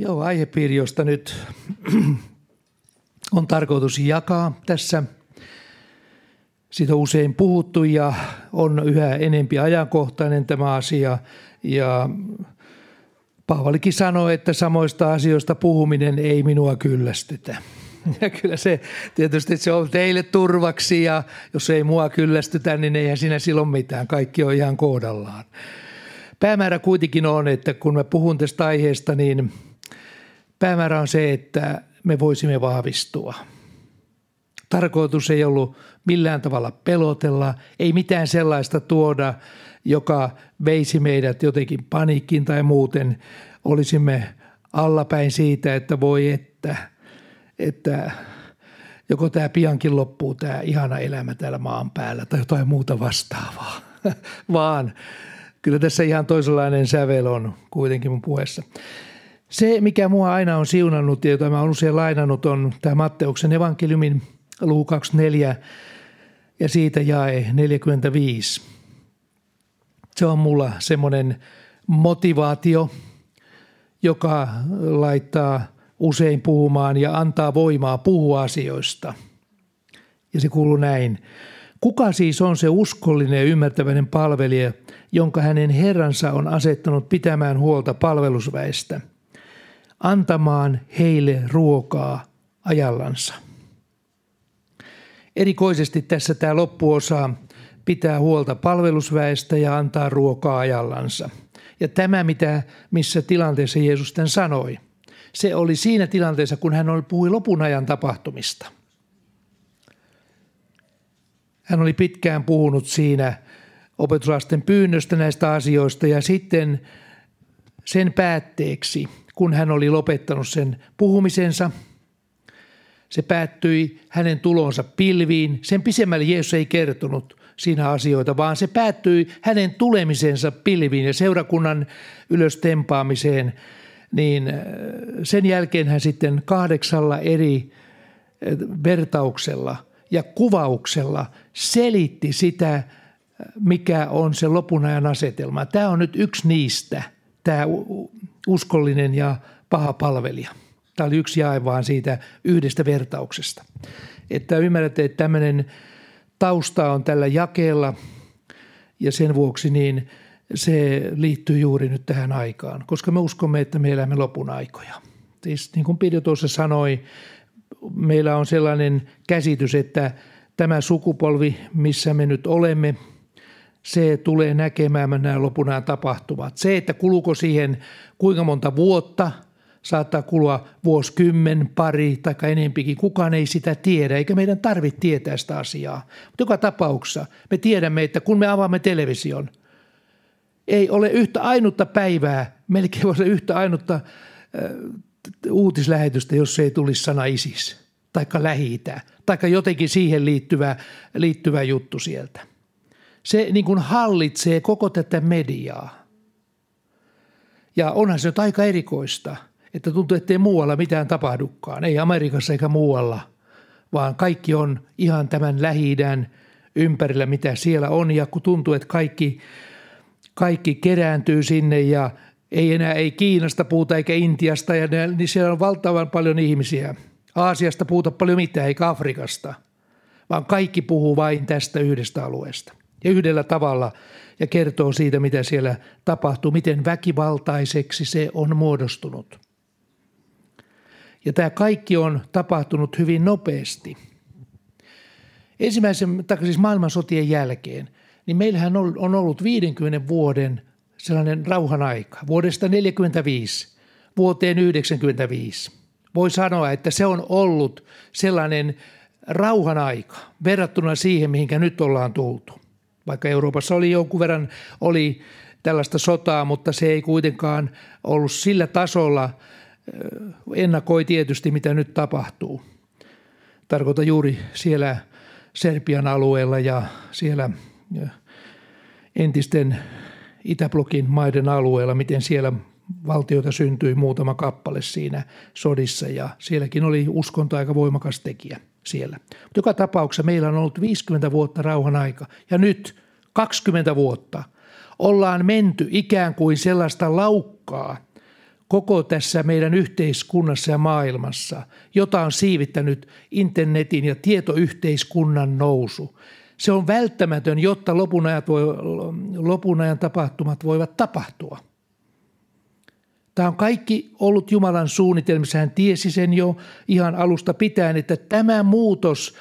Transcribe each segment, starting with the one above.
Joo, aihepiiri, josta nyt on tarkoitus jakaa tässä. Siitä on usein puhuttu ja on yhä enempi ajankohtainen tämä asia. Ja Paavalikin sanoi, että samoista asioista puhuminen ei minua kyllästytä. Ja kyllä se tietysti se on teille turvaksi ja jos ei mua kyllästytä, niin eihän siinä silloin mitään. Kaikki on ihan kohdallaan. Päämäärä kuitenkin on, että kun mä puhun tästä aiheesta, niin päämäärä on se, että me voisimme vahvistua. Tarkoitus ei ollut millään tavalla pelotella, ei mitään sellaista tuoda, joka veisi meidät jotenkin paniikkiin tai muuten olisimme allapäin siitä, että voi että, että joko tämä piankin loppuu tämä ihana elämä täällä maan päällä tai jotain muuta vastaavaa, vaan kyllä tässä ihan toisenlainen sävel on kuitenkin mun puheessa. Se, mikä mua aina on siunannut ja jota mä olen usein lainannut, on tämä Matteuksen evankeliumin luku 24 ja siitä jae 45. Se on mulla semmoinen motivaatio, joka laittaa usein puhumaan ja antaa voimaa puhua asioista. Ja se kuuluu näin. Kuka siis on se uskollinen ja ymmärtäväinen palvelija, jonka hänen herransa on asettanut pitämään huolta palvelusväestä, antamaan heille ruokaa ajallansa? Erikoisesti tässä tämä loppuosa pitää huolta palvelusväestä ja antaa ruokaa ajallansa. Ja tämä, mitä, missä tilanteessa Jeesus tämän sanoi, se oli siinä tilanteessa, kun hän puhui lopun ajan tapahtumista. Hän oli pitkään puhunut siinä opetuslasten pyynnöstä näistä asioista ja sitten sen päätteeksi, kun hän oli lopettanut sen puhumisensa – se päättyi hänen tulonsa pilviin. Sen pisemmälle Jeesus ei kertonut siinä asioita, vaan se päättyi hänen tulemisensa pilviin ja seurakunnan ylös tempaamiseen. Niin äh, sen jälkeen hän sitten kahdeksalla eri äh, vertauksella ja kuvauksella selitti sitä, äh, mikä on se lopun ajan asetelma. Tämä on nyt yksi niistä, tämä uskollinen ja paha palvelija. Tämä oli yksi jae vaan siitä yhdestä vertauksesta. Että ymmärrätte, että tämmöinen tausta on tällä jakeella ja sen vuoksi niin se liittyy juuri nyt tähän aikaan, koska me uskomme, että me elämme lopun aikoja. Siis niin kuin Pirjo tuossa sanoi, meillä on sellainen käsitys, että tämä sukupolvi, missä me nyt olemme, se tulee näkemään nämä lopunaan tapahtumat. Se, että kuluko siihen kuinka monta vuotta – saattaa kulua vuosikymmen, pari tai enempikin. Kukaan ei sitä tiedä, eikä meidän tarvitse tietää sitä asiaa. Mutta joka tapauksessa me tiedämme, että kun me avaamme television, ei ole yhtä ainutta päivää, melkein ole yhtä ainutta äh, uutislähetystä, jos ei tulisi sana ISIS, taikka lähi taikka jotenkin siihen liittyvä, liittyvä juttu sieltä. Se niin kuin hallitsee koko tätä mediaa. Ja onhan se nyt aika erikoista – että tuntuu, ettei muualla mitään tapahdukaan. Ei Amerikassa eikä muualla, vaan kaikki on ihan tämän lähi ympärillä, mitä siellä on. Ja kun tuntuu, että kaikki, kaikki kerääntyy sinne ja ei enää ei Kiinasta puhuta eikä Intiasta, ja ne, niin siellä on valtavan paljon ihmisiä. Aasiasta puhuta paljon mitään, eikä Afrikasta, vaan kaikki puhuu vain tästä yhdestä alueesta. Ja yhdellä tavalla ja kertoo siitä, mitä siellä tapahtuu, miten väkivaltaiseksi se on muodostunut. Ja tämä kaikki on tapahtunut hyvin nopeasti. Ensimmäisen, tai siis maailmansotien jälkeen, niin meillähän on ollut 50 vuoden sellainen rauhan aika, vuodesta 45 vuoteen 95. Voi sanoa, että se on ollut sellainen rauhan aika verrattuna siihen, mihinkä nyt ollaan tultu. Vaikka Euroopassa oli jonkun verran oli tällaista sotaa, mutta se ei kuitenkaan ollut sillä tasolla – ennakoi tietysti, mitä nyt tapahtuu. Tarkoitan juuri siellä Serbian alueella ja siellä entisten Itäblokin maiden alueella, miten siellä valtioita syntyi muutama kappale siinä sodissa ja sielläkin oli uskonto aika voimakas tekijä siellä. Mutta joka tapauksessa meillä on ollut 50 vuotta rauhan aika ja nyt 20 vuotta ollaan menty ikään kuin sellaista laukkaa – koko tässä meidän yhteiskunnassa ja maailmassa, jota on siivittänyt internetin ja tietoyhteiskunnan nousu. Se on välttämätön, jotta lopun, ajat voi, lopun ajan tapahtumat voivat tapahtua. Tämä on kaikki ollut Jumalan suunnitelmissa. Hän tiesi sen jo ihan alusta pitäen, että tämä muutos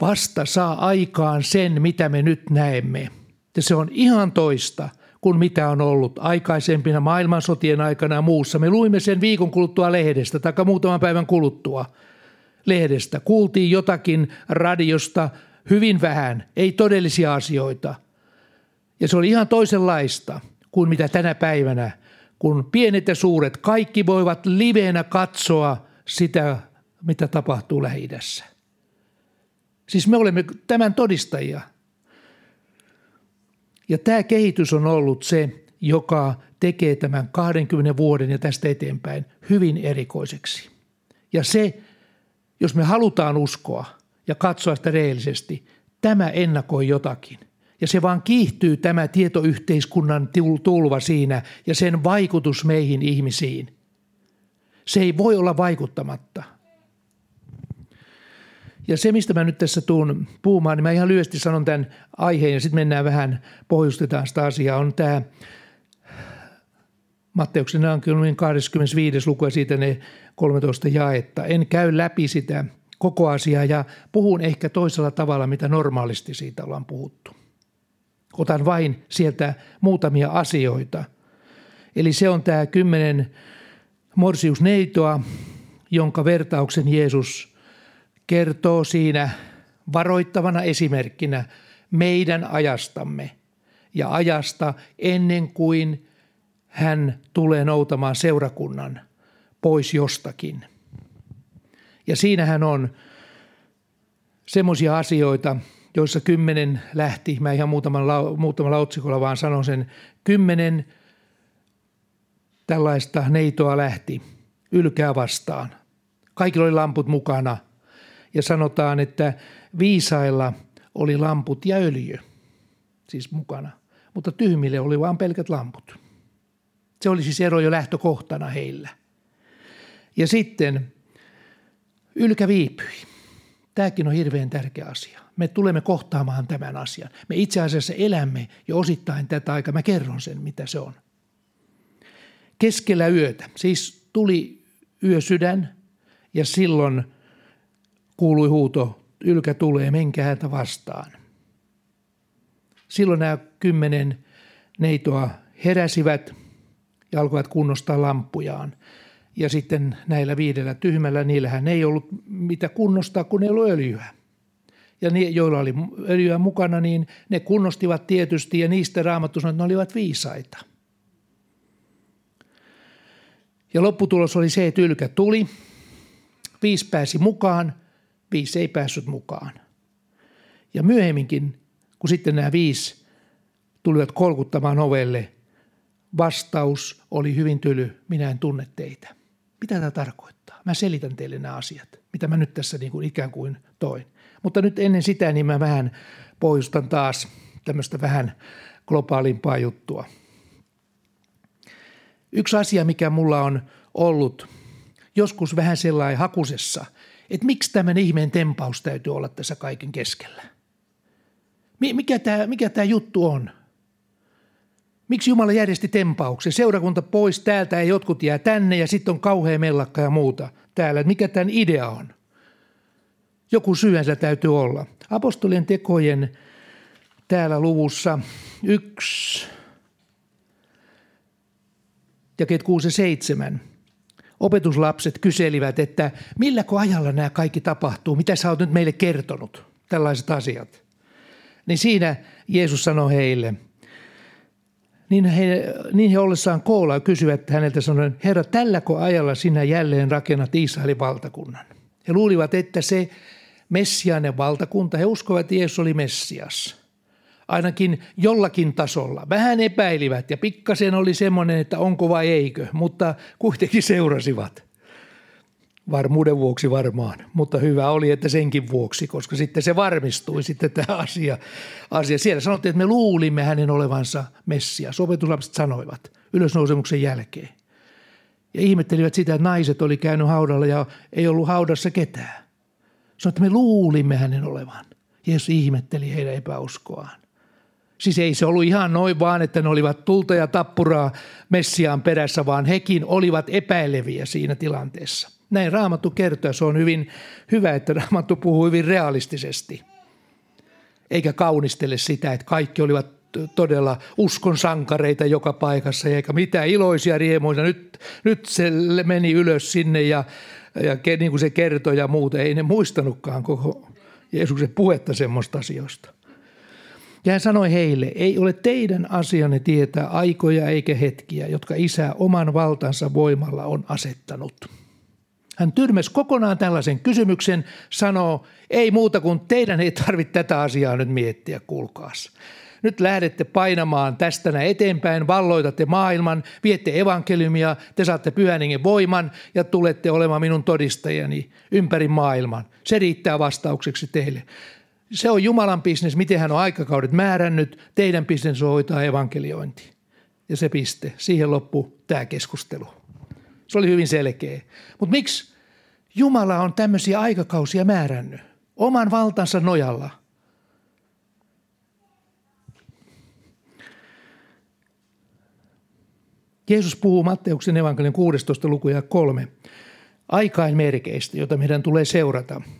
vasta saa aikaan sen, mitä me nyt näemme. Ja se on ihan toista – kuin mitä on ollut aikaisempina maailmansotien aikana ja muussa. Me luimme sen viikon kuluttua lehdestä, tai muutaman päivän kuluttua lehdestä. Kuultiin jotakin radiosta hyvin vähän, ei todellisia asioita. Ja se oli ihan toisenlaista kuin mitä tänä päivänä, kun pienet ja suuret kaikki voivat liveenä katsoa sitä, mitä tapahtuu lähi -idässä. Siis me olemme tämän todistajia – ja tämä kehitys on ollut se, joka tekee tämän 20 vuoden ja tästä eteenpäin hyvin erikoiseksi. Ja se, jos me halutaan uskoa ja katsoa sitä reellisesti, tämä ennakoi jotakin. Ja se vaan kiihtyy tämä tietoyhteiskunnan tulva siinä ja sen vaikutus meihin ihmisiin. Se ei voi olla vaikuttamatta – ja se, mistä mä nyt tässä tuun puhumaan, niin mä ihan lyhyesti sanon tämän aiheen ja sitten mennään vähän, pohjustetaan sitä asiaa, on tämä Matteuksen evankeliumin 25. luku ja siitä ne 13 jaetta. En käy läpi sitä koko asiaa ja puhun ehkä toisella tavalla, mitä normaalisti siitä ollaan puhuttu. Otan vain sieltä muutamia asioita. Eli se on tämä kymmenen morsiusneitoa, jonka vertauksen Jeesus kertoo siinä varoittavana esimerkkinä meidän ajastamme ja ajasta ennen kuin hän tulee noutamaan seurakunnan pois jostakin. Ja siinähän on semmoisia asioita, joissa kymmenen lähti, mä ihan muutamalla, muutamalla otsikolla vaan sanon sen, kymmenen tällaista neitoa lähti ylkää vastaan. Kaikilla oli lamput mukana – ja sanotaan, että viisailla oli lamput ja öljy, siis mukana, mutta tyhmille oli vain pelkät lamput. Se oli siis ero jo lähtökohtana heillä. Ja sitten ylkä viipyi. Tämäkin on hirveän tärkeä asia. Me tulemme kohtaamaan tämän asian. Me itse asiassa elämme jo osittain tätä aikaa. Mä kerron sen, mitä se on. Keskellä yötä, siis tuli yösydän ja silloin – kuului huuto, ylkä tulee, menkää häntä vastaan. Silloin nämä kymmenen neitoa heräsivät ja alkoivat kunnostaa lampujaan. Ja sitten näillä viidellä tyhmällä, niillähän ei ollut mitä kunnostaa, kun ei ollut öljyä. Ja ne, joilla oli öljyä mukana, niin ne kunnostivat tietysti ja niistä raamattu sanoi, että ne olivat viisaita. Ja lopputulos oli se, että ylkä tuli, viisi pääsi mukaan viisi ei päässyt mukaan. Ja myöhemminkin, kun sitten nämä viisi tulivat kolkuttamaan ovelle, vastaus oli hyvin tyly, minä en tunne teitä. Mitä tämä tarkoittaa? Mä selitän teille nämä asiat, mitä mä nyt tässä niin kuin ikään kuin toin. Mutta nyt ennen sitä, niin mä vähän poistan taas tämmöistä vähän globaalimpaa juttua. Yksi asia, mikä mulla on ollut joskus vähän sellainen hakusessa – että miksi tämän ihmeen tempaus täytyy olla tässä kaiken keskellä. Mikä tämä, mikä tämä juttu on? Miksi Jumala järjesti tempauksen? Seurakunta pois täältä ja jotkut jää tänne ja sitten on kauhea mellakka ja muuta täällä. Mikä tämän idea on? Joku syyensä täytyy olla. Apostolien tekojen täällä luvussa yksi, jakeet 6 ja 7 opetuslapset kyselivät, että milläkö ajalla nämä kaikki tapahtuu, mitä sä oot nyt meille kertonut, tällaiset asiat. Niin siinä Jeesus sanoi heille, niin he, niin he ollessaan koolla kysyvät häneltä sanoen, Herra, tälläkö ajalla sinä jälleen rakennat Israelin valtakunnan? He luulivat, että se messiainen valtakunta, he uskoivat, että Jeesus oli Messias – ainakin jollakin tasolla. Vähän epäilivät ja pikkasen oli semmoinen, että onko vai eikö, mutta kuitenkin seurasivat. Varmuuden vuoksi varmaan, mutta hyvä oli, että senkin vuoksi, koska sitten se varmistui sitten tämä asia. asia. Siellä sanottiin, että me luulimme hänen olevansa Messias. Opetuslapset sanoivat ylösnousemuksen jälkeen. Ja ihmettelivät sitä, että naiset oli käynyt haudalla ja ei ollut haudassa ketään. Sanoi, että me luulimme hänen olevan. Jeesus ihmetteli heidän epäuskoaan. Siis ei se ollut ihan noin vaan, että ne olivat tulta ja tappuraa Messiaan perässä, vaan hekin olivat epäileviä siinä tilanteessa. Näin Raamattu kertoo. Se on hyvin hyvä, että Raamattu puhuu hyvin realistisesti. Eikä kaunistele sitä, että kaikki olivat todella uskon sankareita joka paikassa, eikä mitään iloisia riemuisia. Nyt, nyt se meni ylös sinne ja, ja niin kuin se kertoi ja muuta. Ei ne muistanutkaan koko Jeesuksen puhetta semmoista asioista. Ja hän sanoi heille, ei ole teidän asianne tietää aikoja eikä hetkiä, jotka isä oman valtansa voimalla on asettanut. Hän tyrmäsi kokonaan tällaisen kysymyksen, sanoo, ei muuta kuin teidän ei tarvitse tätä asiaa nyt miettiä, kuulkaas. Nyt lähdette painamaan tästä eteenpäin, valloitatte maailman, viette evankeliumia, te saatte pyhän voiman ja tulette olemaan minun todistajani ympäri maailman. Se riittää vastaukseksi teille. Se on Jumalan bisnes, miten hän on aikakaudet määrännyt. Teidän bisnes on hoitaa evankeliointi. Ja se piste. Siihen loppu tämä keskustelu. Se oli hyvin selkeä. Mutta miksi Jumala on tämmöisiä aikakausia määrännyt? Oman valtansa nojalla. Jeesus puhuu Matteuksen evankeliin 16. lukuja 3 aikain merkeistä, jota meidän tulee seurata –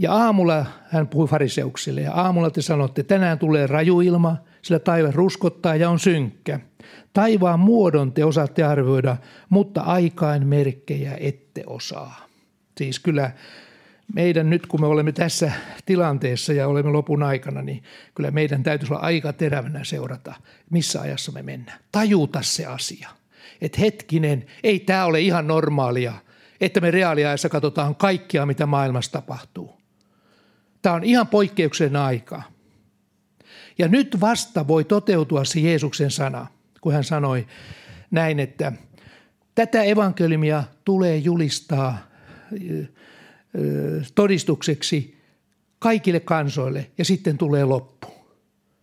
ja aamulla hän puhui fariseuksille ja aamulla te sanotte, tänään tulee raju ilma, sillä taivas ruskottaa ja on synkkä. Taivaan muodon te osaatte arvioida, mutta aikain merkkejä ette osaa. Siis kyllä meidän nyt, kun me olemme tässä tilanteessa ja olemme lopun aikana, niin kyllä meidän täytyisi olla aika terävänä seurata, missä ajassa me mennään. Tajuta se asia. Että hetkinen, ei tämä ole ihan normaalia, että me reaaliajassa katsotaan kaikkia, mitä maailmassa tapahtuu. Tämä on ihan poikkeuksellinen aika. Ja nyt vasta voi toteutua se Jeesuksen sana, kun hän sanoi näin, että tätä evankeliumia tulee julistaa todistukseksi kaikille kansoille ja sitten tulee loppu.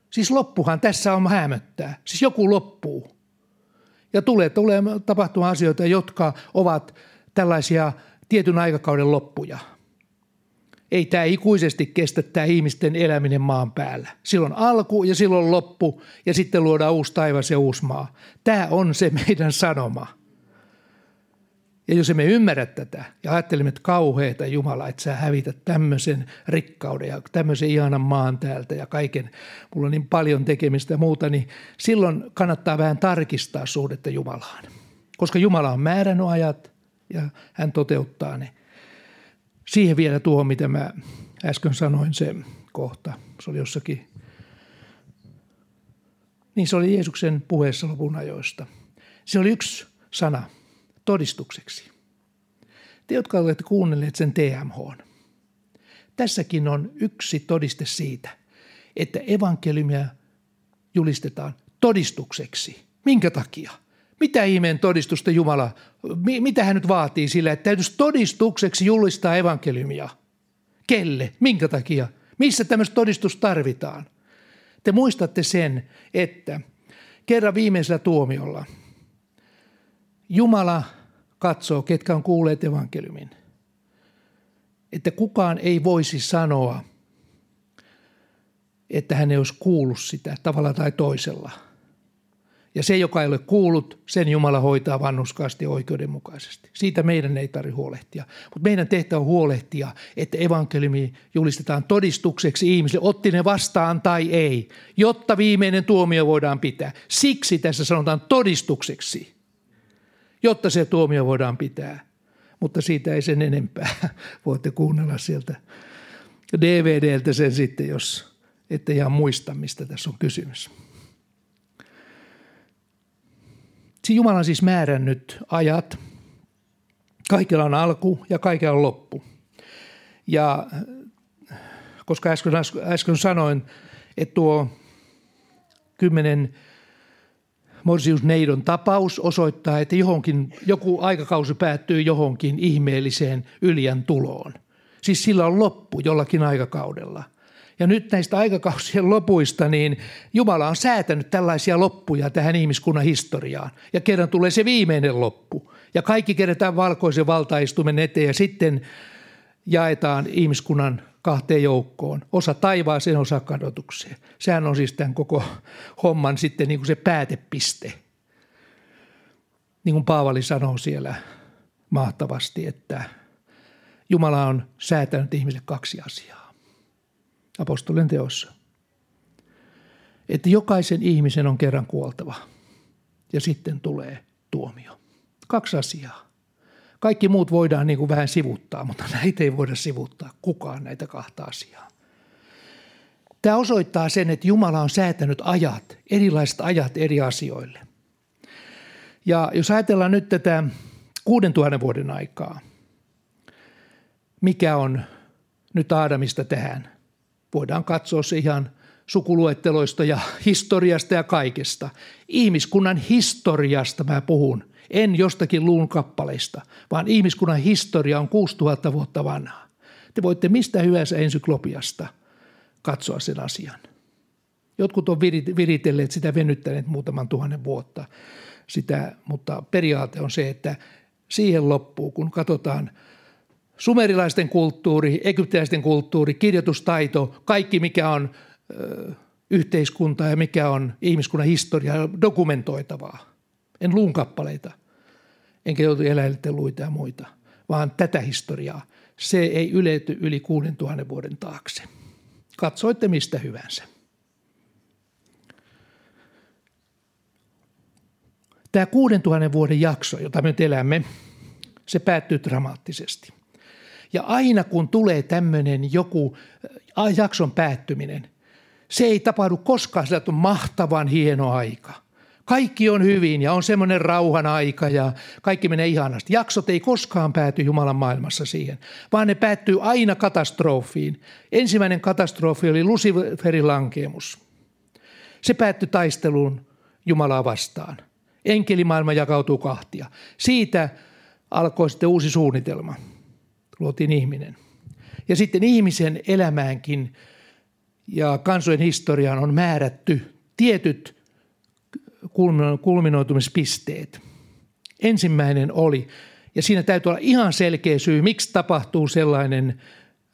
Siis loppuhan tässä on hämöttää. Siis joku loppuu. Ja tulee, tulee tapahtumaan asioita, jotka ovat tällaisia tietyn aikakauden loppuja – ei tämä ikuisesti kestä tämä ihmisten eläminen maan päällä. Silloin alku ja silloin loppu ja sitten luodaan uusi taivas ja uusi maa. Tämä on se meidän sanoma. Ja jos emme ymmärrä tätä ja ajattelemme, että kauheita Jumala, että sä hävität tämmöisen rikkauden ja tämmöisen ihanan maan täältä ja kaiken, mulla on niin paljon tekemistä ja muuta, niin silloin kannattaa vähän tarkistaa suhdetta Jumalaan. Koska Jumala on määrännyt ajat ja hän toteuttaa ne siihen vielä tuo, mitä mä äsken sanoin, se kohta. Se oli jossakin, niin se oli Jeesuksen puheessa lopun ajoista. Se oli yksi sana todistukseksi. Te, jotka olette kuunnelleet sen TMH, tässäkin on yksi todiste siitä, että evankeliumia julistetaan todistukseksi. Minkä takia? Mitä ihmeen todistusta Jumala, mitä hän nyt vaatii sillä, että täytyisi todistukseksi julistaa evankeliumia? Kelle? Minkä takia? Missä tämmöistä todistus tarvitaan? Te muistatte sen, että kerran viimeisellä tuomiolla Jumala katsoo, ketkä on kuulleet evankeliumin. Että kukaan ei voisi sanoa, että hän ei olisi kuullut sitä tavalla tai toisella – ja se, joka ei ole kuullut, sen Jumala hoitaa vannuskaasti oikeudenmukaisesti. Siitä meidän ei tarvitse huolehtia. Mutta meidän tehtävä on huolehtia, että evankeliumi julistetaan todistukseksi ihmisille, otti ne vastaan tai ei, jotta viimeinen tuomio voidaan pitää. Siksi tässä sanotaan todistukseksi, jotta se tuomio voidaan pitää. Mutta siitä ei sen enempää. Voitte kuunnella sieltä DVDltä sen sitten, jos ette ihan muista, mistä tässä on kysymys. Jumala on siis määrännyt ajat. Kaikilla on alku ja kaikilla on loppu. Ja koska äsken, äsken sanoin, että tuo kymmenen Morsius Neidon tapaus osoittaa, että johonkin, joku aikakausi päättyy johonkin ihmeelliseen yljän tuloon. Siis sillä on loppu jollakin aikakaudella. Ja nyt näistä aikakausien lopuista, niin Jumala on säätänyt tällaisia loppuja tähän ihmiskunnan historiaan. Ja kerran tulee se viimeinen loppu. Ja kaikki kerätään valkoisen valtaistumen eteen ja sitten jaetaan ihmiskunnan kahteen joukkoon. Osa taivaaseen, osa kadotukseen. Sehän on siis tämän koko homman sitten niin kuin se päätepiste. Niin kuin Paavali sanoo siellä mahtavasti, että Jumala on säätänyt ihmisille kaksi asiaa. Apostolien teossa. Että jokaisen ihmisen on kerran kuoltava ja sitten tulee tuomio. Kaksi asiaa. Kaikki muut voidaan niin kuin vähän sivuttaa, mutta näitä ei voida sivuttaa kukaan näitä kahta asiaa. Tämä osoittaa sen, että Jumala on säätänyt ajat, erilaiset ajat eri asioille. Ja jos ajatellaan nyt tätä 6000 vuoden aikaa, mikä on nyt Aadamista tähän? Voidaan katsoa se ihan sukuluetteloista ja historiasta ja kaikesta. Ihmiskunnan historiasta mä puhun – en jostakin luun kappaleista, vaan ihmiskunnan historia on 6000 vuotta vanhaa. Te voitte mistä hyvänsä ensyklopiasta katsoa sen asian. Jotkut on viritelleet sitä, venyttäneet muutaman tuhannen vuotta, sitä, mutta periaate on se, että siihen loppuu, kun katsotaan sumerilaisten kulttuuri, egyptiläisten kulttuuri, kirjoitustaito, kaikki mikä on ö, yhteiskunta ja mikä on ihmiskunnan historia dokumentoitavaa en luun kappaleita, enkä joutu eläinten luita ja muita, vaan tätä historiaa. Se ei ylety yli 6000 vuoden taakse. Katsoitte mistä hyvänsä. Tämä 6000 vuoden jakso, jota me nyt elämme, se päättyy dramaattisesti. Ja aina kun tulee tämmöinen joku jakson päättyminen, se ei tapahdu koskaan sillä, että on mahtavan hieno aika – kaikki on hyvin ja on semmoinen rauhan aika ja kaikki menee ihanasti. Jaksot ei koskaan pääty Jumalan maailmassa siihen, vaan ne päättyy aina katastrofiin. Ensimmäinen katastrofi oli Luciferin lankeemus. Se päättyi taisteluun Jumalaa vastaan. Enkelimaailma jakautuu kahtia. Siitä alkoi sitten uusi suunnitelma. Luotiin ihminen. Ja sitten ihmisen elämäänkin ja kansojen historiaan on määrätty tietyt kulminoitumispisteet. Ensimmäinen oli, ja siinä täytyy olla ihan selkeä syy, miksi tapahtuu sellainen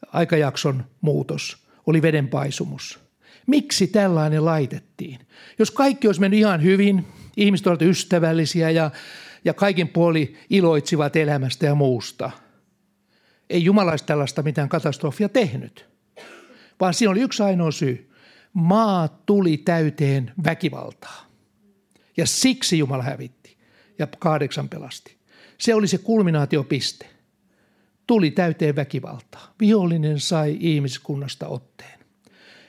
aikajakson muutos, oli vedenpaisumus. Miksi tällainen laitettiin? Jos kaikki olisi mennyt ihan hyvin, ihmiset olivat ystävällisiä ja, ja kaikin puoli iloitsivat elämästä ja muusta. Ei Jumalaista tällaista mitään katastrofia tehnyt, vaan siinä oli yksi ainoa syy. Maa tuli täyteen väkivaltaa. Ja siksi Jumala hävitti ja kahdeksan pelasti. Se oli se kulminaatiopiste. Tuli täyteen väkivaltaa. Vihollinen sai ihmiskunnasta otteen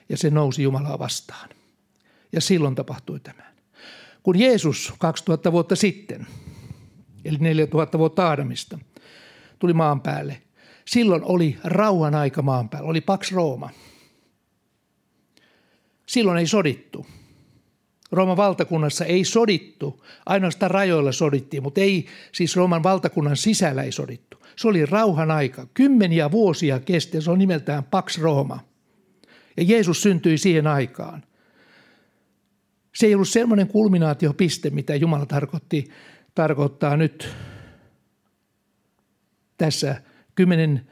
ja se nousi Jumalaa vastaan. Ja silloin tapahtui tämä. Kun Jeesus 2000 vuotta sitten, eli 4000 vuotta Aadamista, tuli maan päälle, silloin oli rauhan aika maan päällä, oli Pax Rooma. Silloin ei sodittu. Rooman valtakunnassa ei sodittu, ainoastaan rajoilla sodittiin, mutta ei siis Rooman valtakunnan sisällä ei sodittu. Se oli rauhan aika, kymmeniä vuosia kesti, se on nimeltään Pax Roma. Ja Jeesus syntyi siihen aikaan. Se ei ollut semmoinen kulminaatiopiste, mitä Jumala tarkoitti, tarkoittaa nyt tässä kymmenen,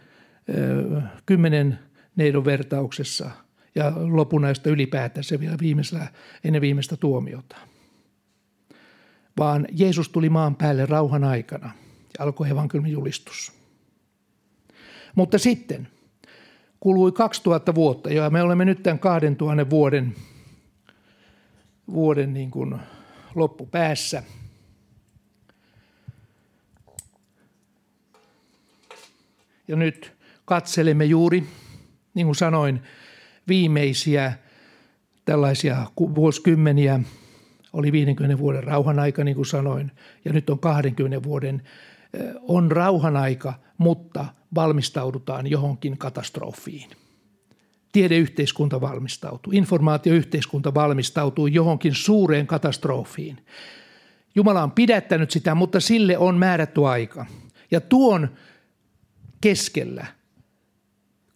kymmenen neidon vertauksessa – ja lopunaista ylipäätänsä vielä viimeisellä, ennen viimeistä tuomiota. Vaan Jeesus tuli maan päälle rauhan aikana ja alkoi evankeliumin julistus. Mutta sitten kului 2000 vuotta ja me olemme nyt tämän 2000 vuoden, vuoden niin kuin loppupäässä. Ja nyt katselemme juuri, niin kuin sanoin, viimeisiä tällaisia vuosikymmeniä. Oli 50 vuoden rauhan aika, niin kuin sanoin, ja nyt on 20 vuoden on rauhan aika, mutta valmistaudutaan johonkin katastrofiin. Tiedeyhteiskunta valmistautuu, informaatioyhteiskunta valmistautuu johonkin suureen katastrofiin. Jumala on pidättänyt sitä, mutta sille on määrätty aika. Ja tuon keskellä –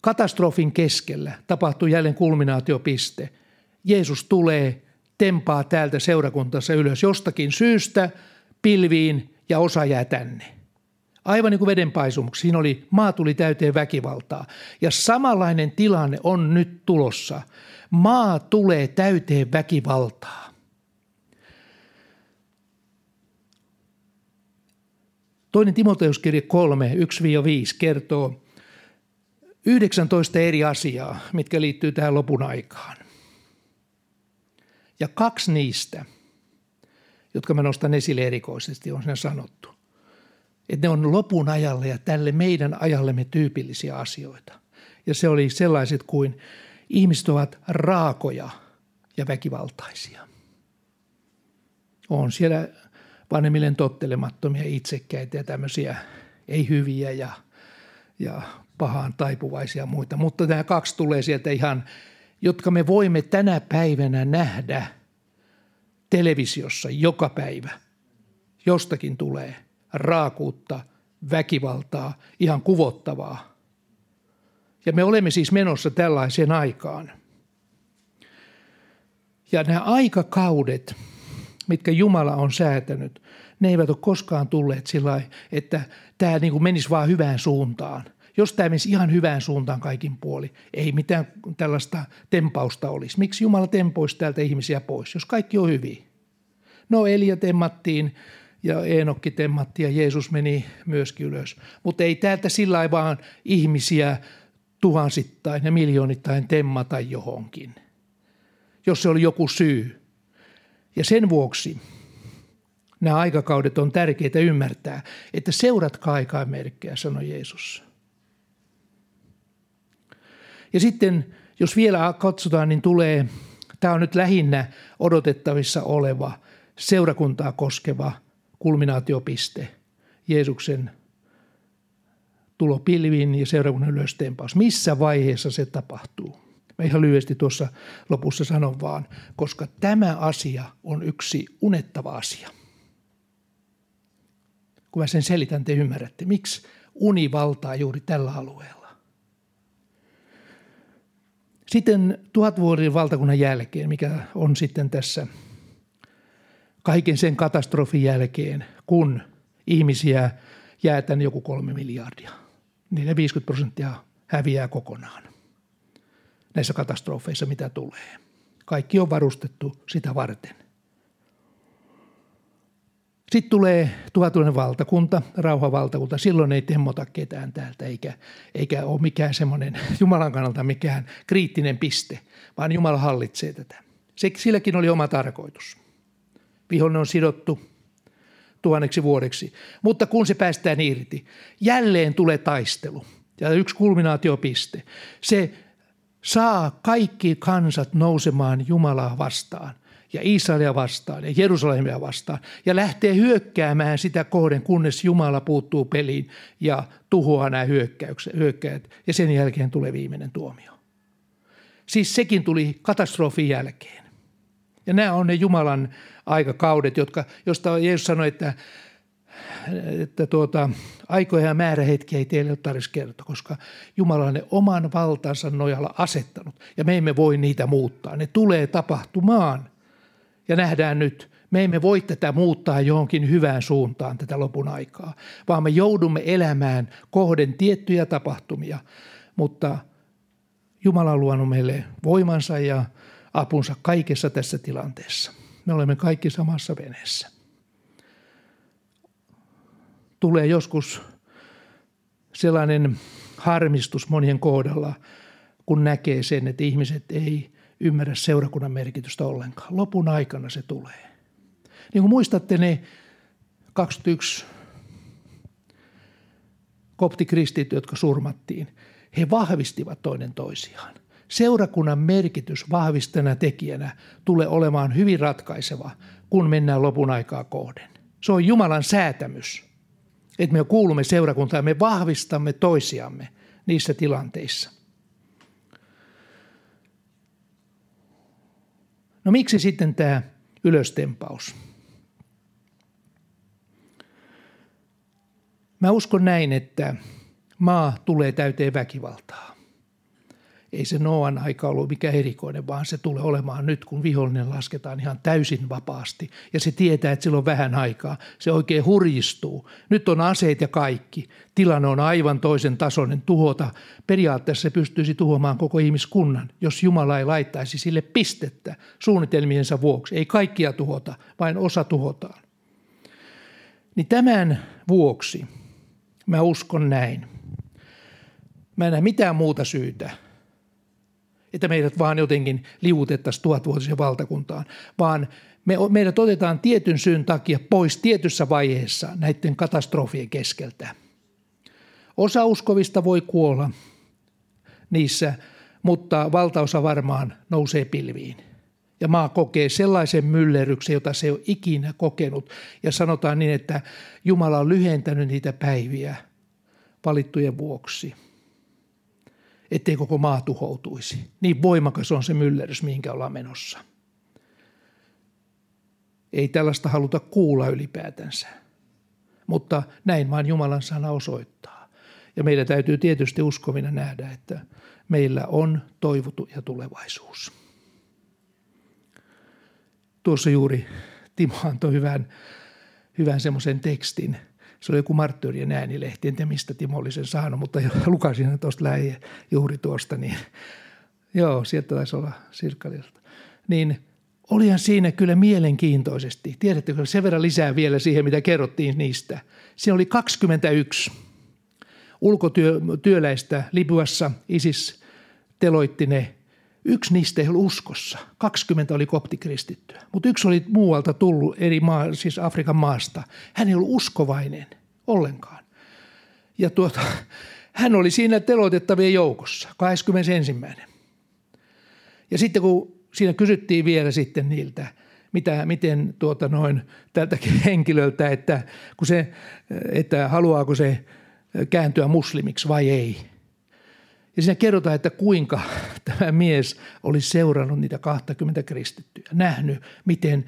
katastrofin keskellä tapahtuu jälleen kulminaatiopiste. Jeesus tulee, tempaa täältä seurakuntansa ylös jostakin syystä pilviin ja osa jää tänne. Aivan niin kuin vedenpaisumuksi. Siinä oli, maa tuli täyteen väkivaltaa. Ja samanlainen tilanne on nyt tulossa. Maa tulee täyteen väkivaltaa. Toinen Timoteuskirje 3, 1-5 kertoo 19 eri asiaa, mitkä liittyy tähän lopun aikaan. Ja kaksi niistä, jotka mä nostan esille erikoisesti, on sen sanottu. Että ne on lopun ajalle ja tälle meidän ajallemme tyypillisiä asioita. Ja se oli sellaiset kuin ihmiset ovat raakoja ja väkivaltaisia. On siellä vanhemmilleen tottelemattomia itsekkäitä ja tämmöisiä ei hyviä ja, ja pahaan taipuvaisia muita. Mutta nämä kaksi tulee sieltä ihan, jotka me voimme tänä päivänä nähdä televisiossa joka päivä. Jostakin tulee raakuutta, väkivaltaa, ihan kuvottavaa. Ja me olemme siis menossa tällaiseen aikaan. Ja nämä aikakaudet, mitkä Jumala on säätänyt, ne eivät ole koskaan tulleet sillä että tämä niin kuin menisi vaan hyvään suuntaan – jos tämä menisi ihan hyvään suuntaan kaikin puoli, ei mitään tällaista tempausta olisi. Miksi Jumala tempoisi täältä ihmisiä pois, jos kaikki on hyvin? No Elia temmattiin ja Eenokki temmattiin ja Jeesus meni myöskin ylös. Mutta ei täältä sillä vaan ihmisiä tuhansittain ja miljoonittain temmata johonkin, jos se oli joku syy. Ja sen vuoksi nämä aikakaudet on tärkeitä ymmärtää, että seuratkaa aikaa merkkejä, sanoi Jeesus. Ja sitten, jos vielä katsotaan, niin tulee, tämä on nyt lähinnä odotettavissa oleva seurakuntaa koskeva kulminaatiopiste, Jeesuksen tulo pilviin ja seurakunnan ylöstempaus. Missä vaiheessa se tapahtuu? Mä ihan lyhyesti tuossa lopussa sanon vaan, koska tämä asia on yksi unettava asia. Kun mä sen selitän, te ymmärrätte, miksi uni valtaa juuri tällä alueella. Sitten tuhatvuoden valtakunnan jälkeen, mikä on sitten tässä kaiken sen katastrofin jälkeen, kun ihmisiä jää tänne joku kolme miljardia. 50 prosenttia häviää kokonaan näissä katastrofeissa, mitä tulee. Kaikki on varustettu sitä varten. Sitten tulee tuhatulainen valtakunta, rauhavaltakunta. Silloin ei temmota ketään täältä, eikä, eikä ole mikään semmoinen Jumalan kannalta mikään kriittinen piste, vaan Jumala hallitsee tätä. Se, silläkin oli oma tarkoitus. Vihollinen on sidottu tuhanneksi vuodeksi. Mutta kun se päästään irti, jälleen tulee taistelu. Ja yksi kulminaatiopiste. Se saa kaikki kansat nousemaan Jumalaa vastaan – ja Israelia vastaan ja Jerusalemia vastaan ja lähtee hyökkäämään sitä kohden, kunnes Jumala puuttuu peliin ja tuhoaa nämä hyökkäät ja sen jälkeen tulee viimeinen tuomio. Siis sekin tuli katastrofin jälkeen. Ja nämä on ne Jumalan aikakaudet, jotka, josta Jeesus sanoi, että, että tuota, aikoja ja määrähetkiä ei teille ole tarvitsisi kertoa, koska Jumala on ne oman valtansa nojalla asettanut ja me emme voi niitä muuttaa. Ne tulee tapahtumaan – ja nähdään nyt, me emme voi tätä muuttaa johonkin hyvään suuntaan tätä lopun aikaa, vaan me joudumme elämään kohden tiettyjä tapahtumia, mutta Jumala on luonut meille voimansa ja apunsa kaikessa tässä tilanteessa. Me olemme kaikki samassa veneessä. Tulee joskus sellainen harmistus monien kohdalla, kun näkee sen, että ihmiset ei ymmärrä seurakunnan merkitystä ollenkaan. Lopun aikana se tulee. Niin kuin muistatte ne 21 koptikristit, jotka surmattiin, he vahvistivat toinen toisiaan. Seurakunnan merkitys vahvistana tekijänä tulee olemaan hyvin ratkaiseva, kun mennään lopun aikaa kohden. Se on Jumalan säätämys, että me kuulumme seurakuntaan, me vahvistamme toisiamme niissä tilanteissa. No miksi sitten tämä ylöstempaus? Mä uskon näin, että maa tulee täyteen väkivaltaa. Ei se Noan aika ollut mikä erikoinen, vaan se tulee olemaan nyt, kun vihollinen lasketaan ihan täysin vapaasti. Ja se tietää, että sillä on vähän aikaa. Se oikein hurjistuu. Nyt on aseet ja kaikki. Tilanne on aivan toisen tasoinen tuhota. Periaatteessa se pystyisi tuhoamaan koko ihmiskunnan, jos Jumala ei laittaisi sille pistettä suunnitelmiensa vuoksi. Ei kaikkia tuhota, vain osa tuhotaan. Niin tämän vuoksi mä uskon näin. Mä en näe mitään muuta syytä, että meidät vaan jotenkin liuutettaisiin tuhatvuotiseen valtakuntaan, vaan me, meidät otetaan tietyn syyn takia pois tietyssä vaiheessa näiden katastrofien keskeltä. Osa uskovista voi kuolla niissä, mutta valtaosa varmaan nousee pilviin ja maa kokee sellaisen myllerryksen, jota se ei ole ikinä kokenut. Ja sanotaan niin, että Jumala on lyhentänyt niitä päiviä valittujen vuoksi, ettei koko maa tuhoutuisi. Niin voimakas on se myllerys, mihinkä ollaan menossa. Ei tällaista haluta kuulla ylipäätänsä, mutta näin vaan Jumalan sana osoittaa. Ja meidän täytyy tietysti uskovina nähdä, että meillä on toivottu ja tulevaisuus. Tuossa juuri Timo antoi hyvän, hyvän semmoisen tekstin. Se oli joku marttyyrien äänilehti, en tiedä mistä Timo oli sen saanut, mutta lukasin tuosta lähi juuri tuosta, niin joo, sieltä taisi olla Sirkkalilta. Niin olihan siinä kyllä mielenkiintoisesti. Tiedättekö, sen verran lisää vielä siihen, mitä kerrottiin niistä. Siinä oli 21 ulkotyöläistä Libyassa, ISIS teloitti ne Yksi niistä ei ollut uskossa. 20 oli koptikristittyä, mutta yksi oli muualta tullut eri maa, siis Afrikan maasta. Hän ei ollut uskovainen ollenkaan. Ja tuota, hän oli siinä teloitettavien joukossa, 21. Ja sitten kun siinä kysyttiin vielä sitten niiltä, mitä, miten tuota noin tältäkin henkilöltä, että, kun se, että haluaako se kääntyä muslimiksi vai ei – ja siinä kerrotaan, että kuinka tämä mies oli seurannut niitä 20 kristittyjä, nähnyt, miten,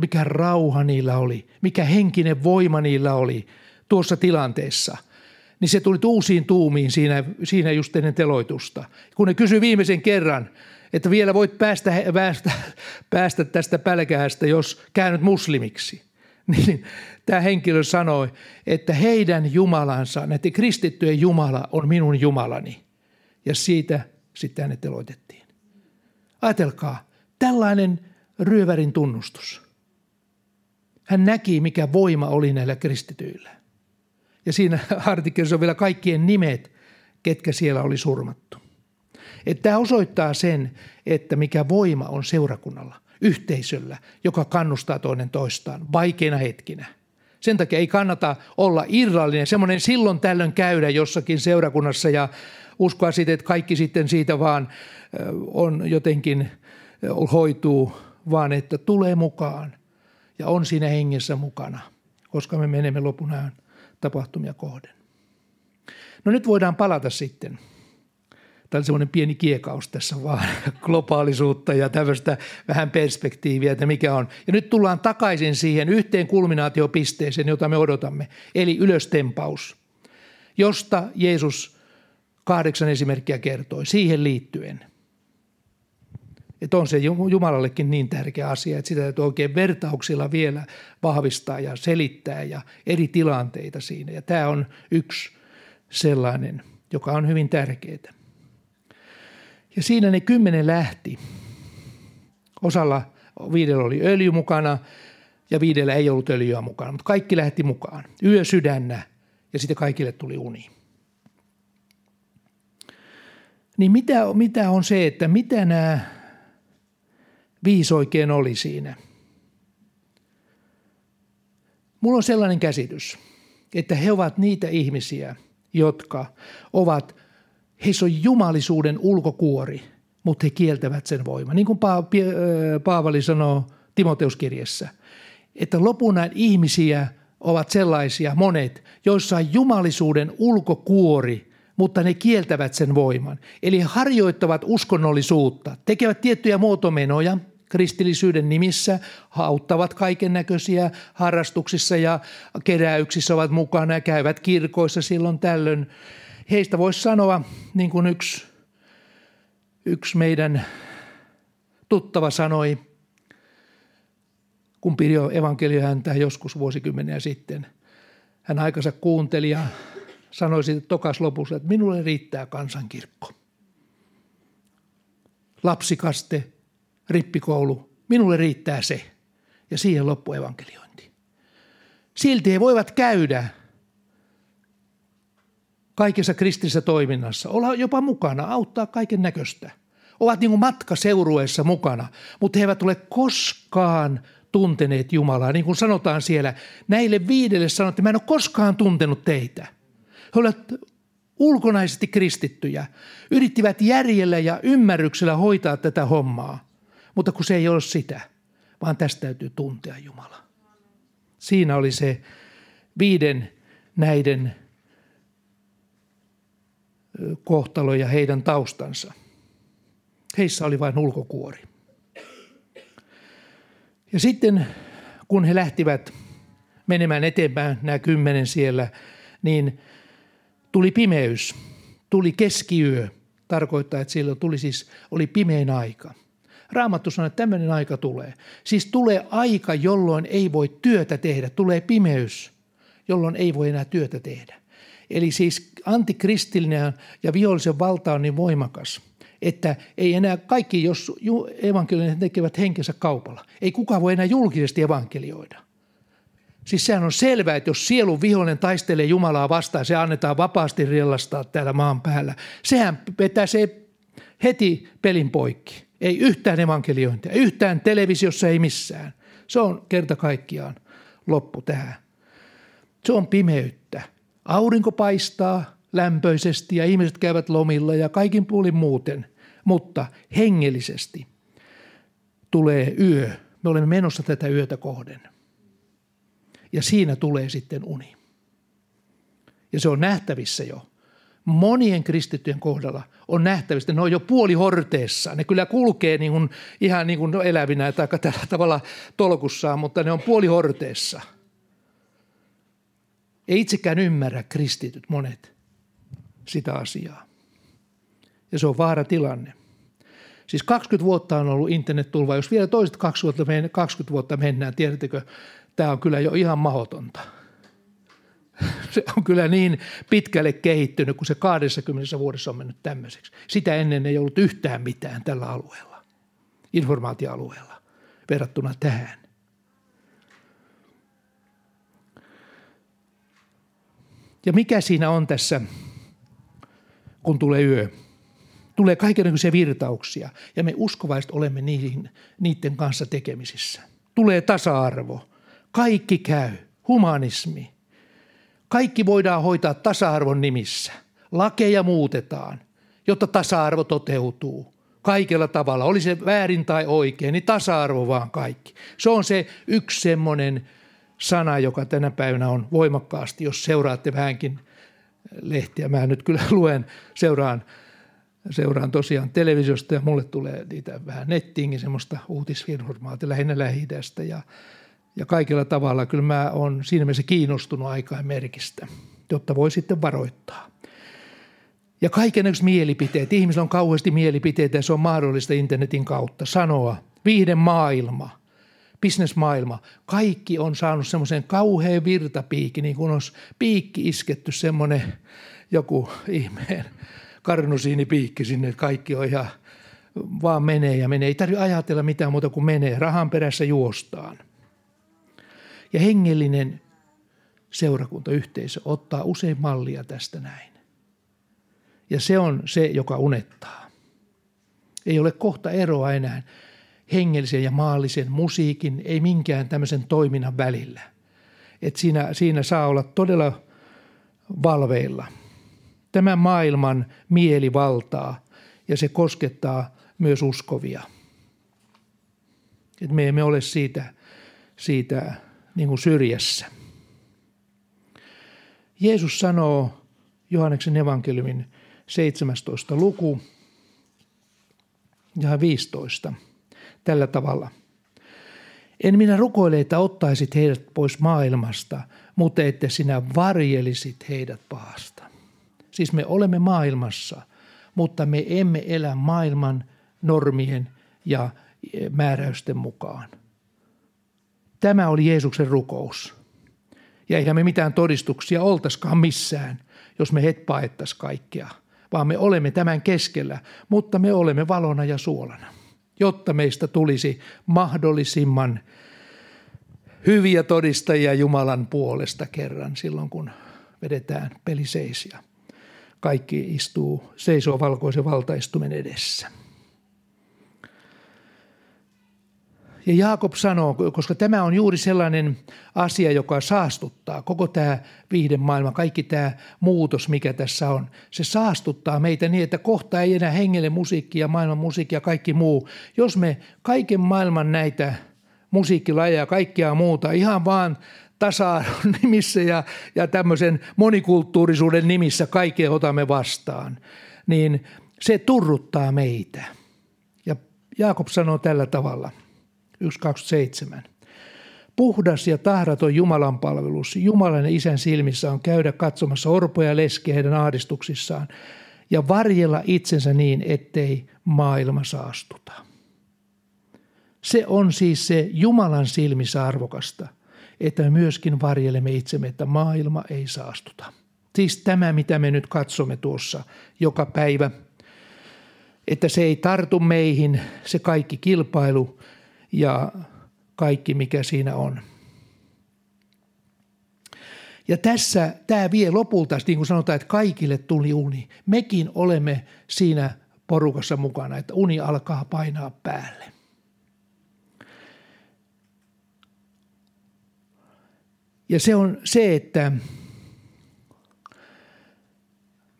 mikä rauha niillä oli, mikä henkinen voima niillä oli tuossa tilanteessa. Niin se tuli uusiin tuumiin siinä, siinä just ennen teloitusta. Kun ne kysyi viimeisen kerran, että vielä voit päästä, päästä, päästä tästä pälkäästä, jos käännyt muslimiksi. Niin tämä henkilö sanoi, että heidän Jumalansa, näiden kristittyjen Jumala on minun Jumalani ja siitä sitten hänet teloitettiin. Ajatelkaa, tällainen ryövärin tunnustus. Hän näki, mikä voima oli näillä kristityillä. Ja siinä artikkelissa on vielä kaikkien nimet, ketkä siellä oli surmattu. Että tämä osoittaa sen, että mikä voima on seurakunnalla, yhteisöllä, joka kannustaa toinen toistaan vaikeina hetkinä. Sen takia ei kannata olla irrallinen, semmoinen silloin tällöin käydä jossakin seurakunnassa ja uskoa siitä, että kaikki sitten siitä vaan on jotenkin hoituu, vaan että tulee mukaan ja on siinä hengessä mukana, koska me menemme lopun ajan tapahtumia kohden. No nyt voidaan palata sitten. Tämä on semmoinen pieni kiekaus tässä vaan, globaalisuutta ja tämmöistä vähän perspektiiviä, että mikä on. Ja nyt tullaan takaisin siihen yhteen kulminaatiopisteeseen, jota me odotamme, eli ylöstempaus, josta Jeesus kahdeksan esimerkkiä kertoi siihen liittyen. Että on se Jumalallekin niin tärkeä asia, että sitä täytyy oikein vertauksilla vielä vahvistaa ja selittää ja eri tilanteita siinä. Ja tämä on yksi sellainen, joka on hyvin tärkeää. Ja siinä ne kymmenen lähti. Osalla viidellä oli öljy mukana ja viidellä ei ollut öljyä mukana, mutta kaikki lähti mukaan. Yö sydännä ja sitten kaikille tuli uni. Niin mitä, mitä on se, että mitä nämä viisi oikein oli siinä? Mulla on sellainen käsitys, että he ovat niitä ihmisiä, jotka ovat, heissä on jumalisuuden ulkokuori, mutta he kieltävät sen voiman. Niin kuin Paavali sanoo Timoteuskirjassa, että lopun ihmisiä ovat sellaisia monet, joissa on jumalisuuden ulkokuori – mutta ne kieltävät sen voiman. Eli harjoittavat uskonnollisuutta, tekevät tiettyjä muotomenoja kristillisyyden nimissä, auttavat kaiken näköisiä harrastuksissa ja keräyksissä ovat mukana ja käyvät kirkoissa silloin tällöin. Heistä voisi sanoa, niin kuin yksi Yksi meidän tuttava sanoi, kun pidi evankelio häntä joskus vuosikymmeniä sitten. Hän aikansa kuunteli ja sanoi sitten tokas lopussa, että minulle riittää kansankirkko. Lapsikaste, rippikoulu, minulle riittää se. Ja siihen loppu evankeliointi. Silti he voivat käydä kaikessa kristillisessä toiminnassa, olla jopa mukana, auttaa kaiken näköistä. Ovat niin kuin matkaseurueessa mukana, mutta he eivät ole koskaan tunteneet Jumalaa. Niin kuin sanotaan siellä, näille viidelle sanotte, mä en ole koskaan tuntenut teitä. He olivat ulkonaisesti kristittyjä, yrittivät järjellä ja ymmärryksellä hoitaa tätä hommaa, mutta kun se ei ole sitä, vaan tästä täytyy tuntea Jumala. Siinä oli se viiden näiden kohtalo ja heidän taustansa. Heissä oli vain ulkokuori. Ja sitten kun he lähtivät menemään eteenpäin, nämä kymmenen siellä, niin tuli pimeys, tuli keskiyö. Tarkoittaa, että silloin tuli siis, oli pimein aika. Raamattu sanoo, että tämmöinen aika tulee. Siis tulee aika, jolloin ei voi työtä tehdä. Tulee pimeys, jolloin ei voi enää työtä tehdä. Eli siis antikristillinen ja vihollisen valta on niin voimakas, että ei enää kaikki, jos evankeliumit tekevät henkensä kaupalla, ei kukaan voi enää julkisesti evankelioida. Siis sehän on selvää, että jos sielun vihollinen taistelee Jumalaa vastaan, se annetaan vapaasti rillastaa täällä maan päällä. Sehän vetää se heti pelin poikki. Ei yhtään evankeliointia, yhtään televisiossa, ei missään. Se on kerta kaikkiaan loppu tähän. Se on pimeyttä. Aurinko paistaa lämpöisesti ja ihmiset käyvät lomilla ja kaikin puolin muuten, mutta hengellisesti tulee yö. Me olemme menossa tätä yötä kohden. Ja siinä tulee sitten uni. Ja se on nähtävissä jo. Monien kristittyjen kohdalla on nähtävissä, ne on jo puoli horteessa. Ne kyllä kulkee niin kuin, ihan niin kuin elävinä tai tällä tavalla tolkussaan, mutta ne on puoli horteessa – ei itsekään ymmärrä kristityt monet sitä asiaa. Ja se on vaara tilanne. Siis 20 vuotta on ollut internet-tulva. Jos vielä toiset 20 vuotta, 20 vuotta mennään, tiedättekö, tämä on kyllä jo ihan mahdotonta. Se on kyllä niin pitkälle kehittynyt, kun se 20 vuodessa on mennyt tämmöiseksi. Sitä ennen ei ollut yhtään mitään tällä alueella, informaatioalueella, verrattuna tähän. Ja mikä siinä on tässä, kun tulee yö? Tulee kaikenlaisia virtauksia ja me uskovaiset olemme niihin, niiden kanssa tekemisissä. Tulee tasa-arvo. Kaikki käy. Humanismi. Kaikki voidaan hoitaa tasa-arvon nimissä. Lakeja muutetaan, jotta tasa-arvo toteutuu kaikella tavalla. Oli se väärin tai oikein, niin tasa-arvo vaan kaikki. Se on se yksi semmoinen sana, joka tänä päivänä on voimakkaasti, jos seuraatte vähänkin lehtiä. Mä nyt kyllä luen, seuraan, seuraan tosiaan televisiosta ja mulle tulee niitä vähän nettiinkin semmoista uutisinformaatiota lähinnä lähi ja, ja kaikilla tavalla kyllä mä oon siinä mielessä kiinnostunut aikaa merkistä, jotta voi sitten varoittaa. Ja kaikenlaiset mielipiteet. Ihmisillä on kauheasti mielipiteitä ja se on mahdollista internetin kautta sanoa. Viiden maailma – bisnesmaailma, kaikki on saanut semmoisen kauhean virtapiikki, niin kuin olisi piikki isketty semmoinen joku ihmeen karnusiinipiikki sinne, että kaikki on ihan vaan menee ja menee. Ei tarvitse ajatella mitään muuta kuin menee. Rahan perässä juostaan. Ja hengellinen seurakuntayhteisö ottaa usein mallia tästä näin. Ja se on se, joka unettaa. Ei ole kohta eroa enää hengellisen ja maallisen musiikin, ei minkään tämmöisen toiminnan välillä. Et siinä, siinä saa olla todella valveilla. Tämä maailman mieli valtaa ja se koskettaa myös uskovia. Et me emme ole siitä, siitä niin kuin syrjässä. Jeesus sanoo Johanneksen evankeliumin 17. luku ja 15 tällä tavalla. En minä rukoile, että ottaisit heidät pois maailmasta, mutta että sinä varjelisit heidät pahasta. Siis me olemme maailmassa, mutta me emme elä maailman normien ja määräysten mukaan. Tämä oli Jeesuksen rukous. Ja eihän me mitään todistuksia oltaskaan missään, jos me het paettas kaikkea, vaan me olemme tämän keskellä, mutta me olemme valona ja suolana, jotta meistä tulisi mahdollisimman hyviä todistajia Jumalan puolesta kerran silloin, kun vedetään peliseisiä. Kaikki istuu, seisoo valkoisen valtaistumen edessä. Ja Jaakob sanoo, koska tämä on juuri sellainen asia, joka saastuttaa, koko tämä viihdemaailma, kaikki tämä muutos, mikä tässä on, se saastuttaa meitä niin, että kohta ei enää hengelle musiikki ja maailman musiikki ja kaikki muu. Jos me kaiken maailman näitä musiikkilajeja ja kaikkea muuta ihan vaan tasa-arvon nimissä ja, ja tämmöisen monikulttuurisuuden nimissä kaikkea otamme vastaan, niin se turruttaa meitä. Ja Jaakob sanoo tällä tavalla – 1.27. Puhdas ja tahraton Jumalan palvelus Jumalan isän silmissä on käydä katsomassa orpoja ja leskiä heidän ahdistuksissaan ja varjella itsensä niin, ettei maailma saastuta. Se on siis se Jumalan silmissä arvokasta, että me myöskin varjelemme itsemme, että maailma ei saastuta. Siis tämä, mitä me nyt katsomme tuossa joka päivä, että se ei tartu meihin, se kaikki kilpailu, ja kaikki, mikä siinä on. Ja tässä tämä vie lopulta, niin kuin sanotaan, että kaikille tuli uni. Mekin olemme siinä porukassa mukana, että uni alkaa painaa päälle. Ja se on se, että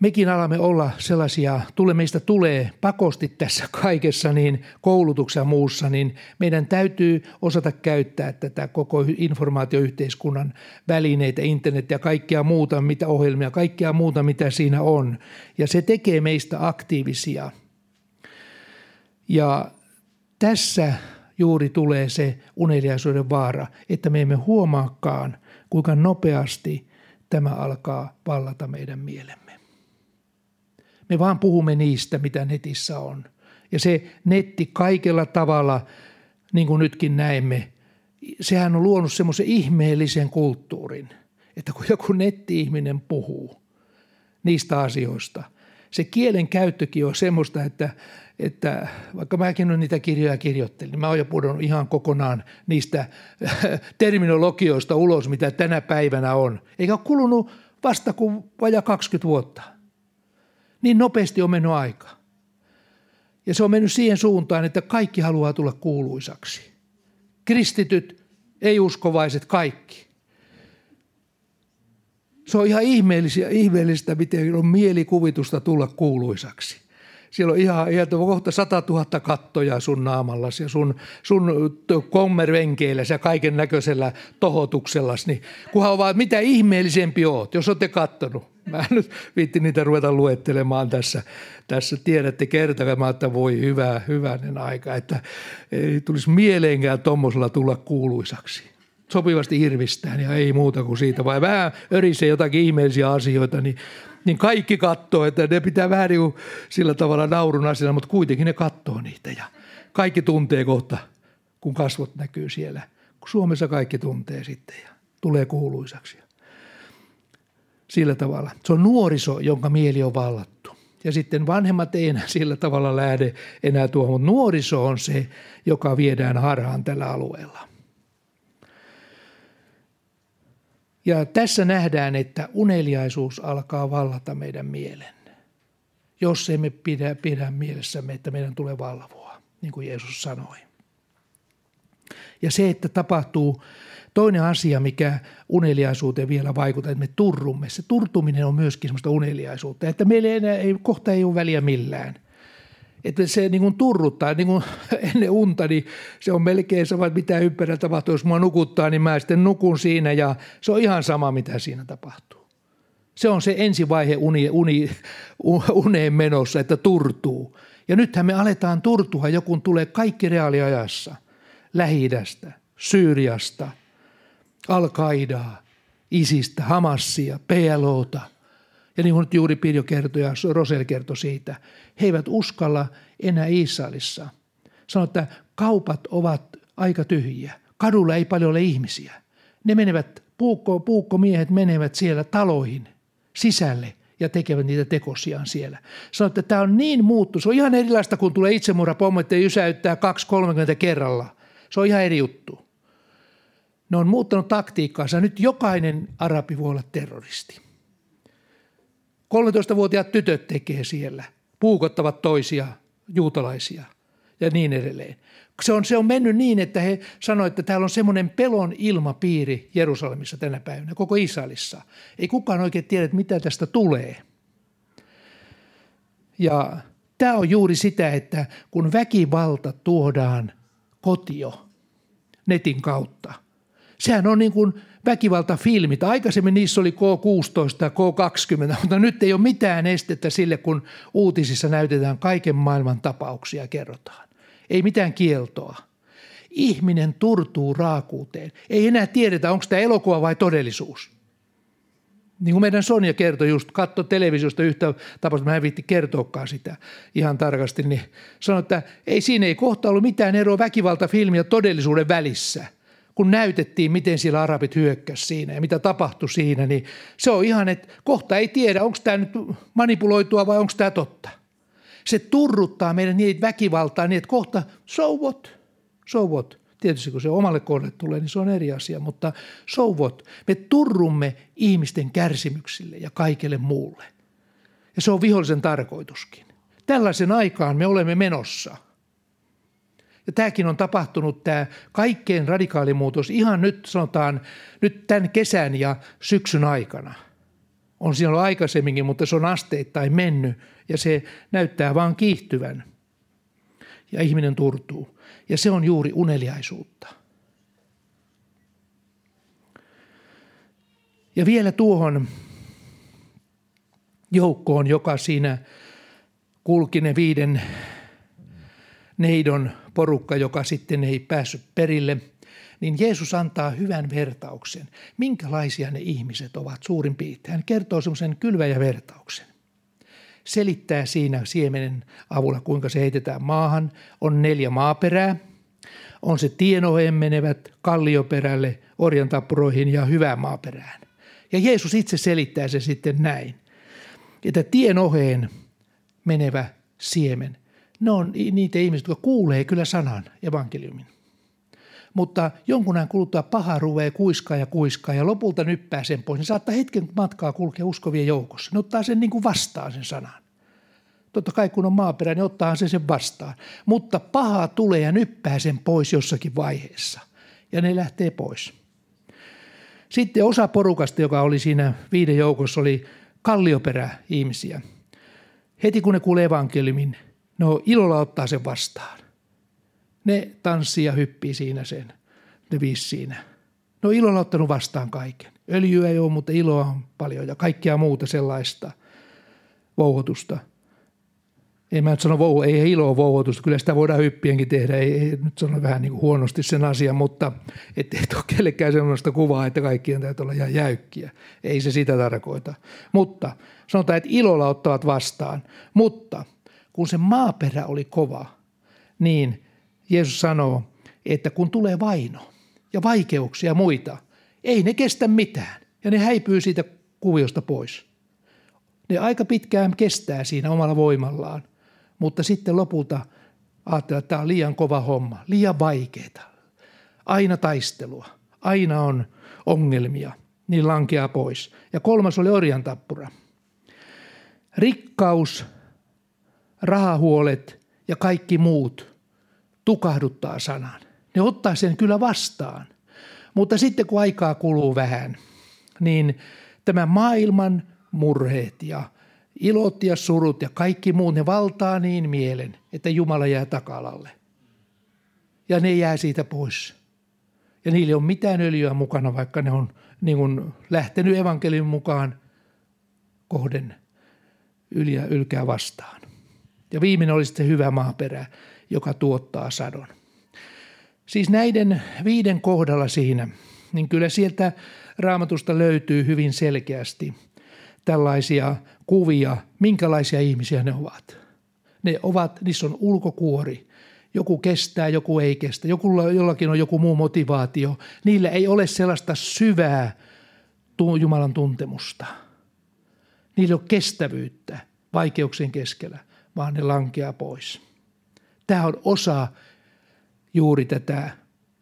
mekin alamme olla sellaisia, tule meistä tulee pakosti tässä kaikessa, niin koulutuksessa ja muussa, niin meidän täytyy osata käyttää tätä koko informaatioyhteiskunnan välineitä, internet ja kaikkea muuta, mitä ohjelmia, kaikkea muuta, mitä siinä on. Ja se tekee meistä aktiivisia. Ja tässä juuri tulee se uneliaisuuden vaara, että me emme huomaakaan, kuinka nopeasti tämä alkaa vallata meidän mielemme. Me vaan puhumme niistä, mitä netissä on. Ja se netti kaikella tavalla, niin kuin nytkin näemme, sehän on luonut semmoisen ihmeellisen kulttuurin, että kun joku netti-ihminen puhuu niistä asioista, se kielen käyttökin on semmoista, että, että vaikka mäkin olen niitä kirjoja kirjoittelin, niin mä oon jo pudonnut ihan kokonaan niistä terminologioista ulos, mitä tänä päivänä on. Eikä ole kulunut vasta kuin vajaa 20 vuotta. Niin nopeasti on mennyt aika. Ja se on mennyt siihen suuntaan, että kaikki haluaa tulla kuuluisaksi. Kristityt, ei-uskovaiset, kaikki. Se on ihan ihmeellistä, miten on mielikuvitusta tulla kuuluisaksi. Siellä on ihan, ihan kohta 100 000 kattoja sun naamallasi ja sun, sun kommervenkeillä ja kaiken näköisellä tohotuksellasi. Niin kunhan vaan, mitä ihmeellisempi oot, jos olette kattonut. Mä en nyt viitti niitä ruveta luettelemaan tässä. Tässä tiedätte kertomaan, että voi hyvä, hyvänen aika, että ei tulisi mieleenkään tuommoisella tulla kuuluisaksi. Sopivasti irvistään ja ei muuta kuin siitä, vai vähän örisee jotakin ihmeellisiä asioita, niin, niin kaikki katsoo, että ne pitää vähän niin sillä tavalla naurun asiana, mutta kuitenkin ne katsoo niitä ja kaikki tuntee kohta, kun kasvot näkyy siellä. Suomessa kaikki tuntee sitten ja tulee kuuluisaksi sillä tavalla. Se on nuoriso, jonka mieli on vallattu. Ja sitten vanhemmat ei enää sillä tavalla lähde enää tuohon, mutta nuoriso on se, joka viedään harhaan tällä alueella. Ja tässä nähdään, että uneliaisuus alkaa vallata meidän mielen, jos emme pidä, pidä mielessämme, että meidän tulee valvoa, niin kuin Jeesus sanoi. Ja se, että tapahtuu Toinen asia, mikä uneliaisuuteen vielä vaikuttaa, että me turrumme. Se turtuminen on myöskin sellaista uneliaisuutta, että meillä ei, enää, ei, kohta ei ole väliä millään. Että se niin kuin turruttaa, niin kuin ennen unta, niin se on melkein sama, että mitä ympärillä tapahtuu. Jos mua nukuttaa, niin mä sitten nukun siinä ja se on ihan sama, mitä siinä tapahtuu. Se on se ensivaihe uni, uni, uneen menossa, että turtuu. Ja nythän me aletaan turtua, joku tulee kaikki reaaliajassa. Lähi-idästä, Syyriasta – Al-Qaidaa, Isistä, Hamassia, PLOta Ja niin kuin juuri Pirjo kertoi ja Rosel kertoi siitä, he eivät uskalla enää Israelissa. Sanoi, että kaupat ovat aika tyhjiä. Kadulla ei paljon ole ihmisiä. Ne menevät, puukko, puukkomiehet menevät siellä taloihin sisälle ja tekevät niitä tekosiaan siellä. Sanoi, että tämä on niin muuttu. Se on ihan erilaista, kun tulee itsemurhapommo, että jysäyttää 2-30 kerralla. Se on ihan eri juttu. Ne on muuttanut taktiikkaansa. Nyt jokainen arabi voi olla terroristi. 13-vuotiaat tytöt tekee siellä. Puukottavat toisia juutalaisia ja niin edelleen. Se on, se on mennyt niin, että he sanoivat, että täällä on semmoinen pelon ilmapiiri Jerusalemissa tänä päivänä, koko Israelissa. Ei kukaan oikein tiedä, mitä tästä tulee. Ja tämä on juuri sitä, että kun väkivalta tuodaan kotio netin kautta, sehän on niin kuin väkivaltafilmit. Aikaisemmin niissä oli K16 ja K20, mutta nyt ei ole mitään estettä sille, kun uutisissa näytetään kaiken maailman tapauksia ja kerrotaan. Ei mitään kieltoa. Ihminen turtuu raakuuteen. Ei enää tiedetä, onko tämä elokuva vai todellisuus. Niin kuin meidän Sonja kertoi just, katso televisiosta yhtä tapausta, mä en viitti kertoakaan sitä ihan tarkasti, niin sanoi, että ei siinä ei kohta ollut mitään eroa väkivaltafilmin ja todellisuuden välissä. Kun näytettiin, miten siellä arabit hyökkäs siinä ja mitä tapahtui siinä, niin se on ihan, että kohta ei tiedä, onko tämä nyt manipuloitua vai onko tämä totta – se turruttaa meidän niitä väkivaltaa niin, että kohta so what, so what. Tietysti kun se omalle kohdalle tulee, niin se on eri asia, mutta so what. Me turrumme ihmisten kärsimyksille ja kaikelle muulle. Ja se on vihollisen tarkoituskin. Tällaisen aikaan me olemme menossa. Ja tämäkin on tapahtunut, tämä kaikkein radikaalimuutos ihan nyt sanotaan, nyt tämän kesän ja syksyn aikana – on siellä aikaisemminkin, mutta se on asteittain mennyt ja se näyttää vaan kiihtyvän. Ja ihminen turtuu. Ja se on juuri uneliaisuutta. Ja vielä tuohon joukkoon, joka siinä kulki ne viiden neidon porukka, joka sitten ei päässyt perille – niin Jeesus antaa hyvän vertauksen, minkälaisia ne ihmiset ovat suurin piirtein. Hän kertoo semmoisen kylväjävertauksen. Selittää siinä siemenen avulla, kuinka se heitetään maahan. On neljä maaperää. On se tienoheen menevät kallioperälle, orjantappuroihin ja hyvään maaperään. Ja Jeesus itse selittää se sitten näin, että tienoheen menevä siemen, ne on niitä ihmisiä, jotka kuulee kyllä sanan evankeliumin mutta jonkun ajan kuluttua paha ruvee kuiskaa ja kuiskaa ja lopulta nyppää sen pois. Niin saattaa hetken matkaa kulkea uskovien joukossa. Ne ottaa sen niin kuin vastaan sen sanan. Totta kai kun on maaperä, niin ottaa se sen vastaan. Mutta paha tulee ja nyppää sen pois jossakin vaiheessa. Ja ne lähtee pois. Sitten osa porukasta, joka oli siinä viiden joukossa, oli kallioperä-ihmisiä. Heti kun ne kuulee evankeliumin, no ilolla ottaa sen vastaan. Ne tanssii ja hyppii siinä sen, ne viisi siinä. No ilolla ottanut vastaan kaiken. Öljyä ei ole, mutta iloa on paljon ja kaikkea muuta sellaista vouhotusta. Ei mä nyt sano vouho, ei iloa vouhotusta, kyllä sitä voidaan hyppienkin tehdä, ei, ei nyt sano vähän niin kuin huonosti sen asian, mutta ettei ole kellekään sellaista kuvaa, että kaikkien täytyy olla ihan jäykkiä. Ei se sitä tarkoita. Mutta sanotaan, että ilolla ottavat vastaan, mutta kun se maaperä oli kova, niin Jeesus sanoo, että kun tulee vaino ja vaikeuksia muita, ei ne kestä mitään ja ne häipyy siitä kuviosta pois. Ne aika pitkään kestää siinä omalla voimallaan, mutta sitten lopulta ajattelee, että tämä on liian kova homma, liian vaikeaa. Aina taistelua, aina on ongelmia, niin lankeaa pois. Ja kolmas oli orjan tappura. Rikkaus, rahahuolet ja kaikki muut – tukahduttaa sanan. Ne ottaa sen kyllä vastaan. Mutta sitten kun aikaa kuluu vähän, niin tämä maailman murheet ja ilot ja surut ja kaikki muut, ne valtaa niin mielen, että Jumala jää takalalle. Ja ne jää siitä pois. Ja niillä ei ole mitään öljyä mukana, vaikka ne on niin kuin lähtenyt evankeliin mukaan kohden yliä ylkää vastaan. Ja viimeinen oli sitten hyvä maaperä, joka tuottaa sadon. Siis näiden viiden kohdalla siinä, niin kyllä sieltä raamatusta löytyy hyvin selkeästi tällaisia kuvia, minkälaisia ihmisiä ne ovat. Ne ovat, niissä on ulkokuori. Joku kestää, joku ei kestä. Joku, jollakin on joku muu motivaatio. Niillä ei ole sellaista syvää Jumalan tuntemusta. Niillä on kestävyyttä vaikeuksien keskellä, vaan ne lankeaa pois. Tämä on osa juuri tätä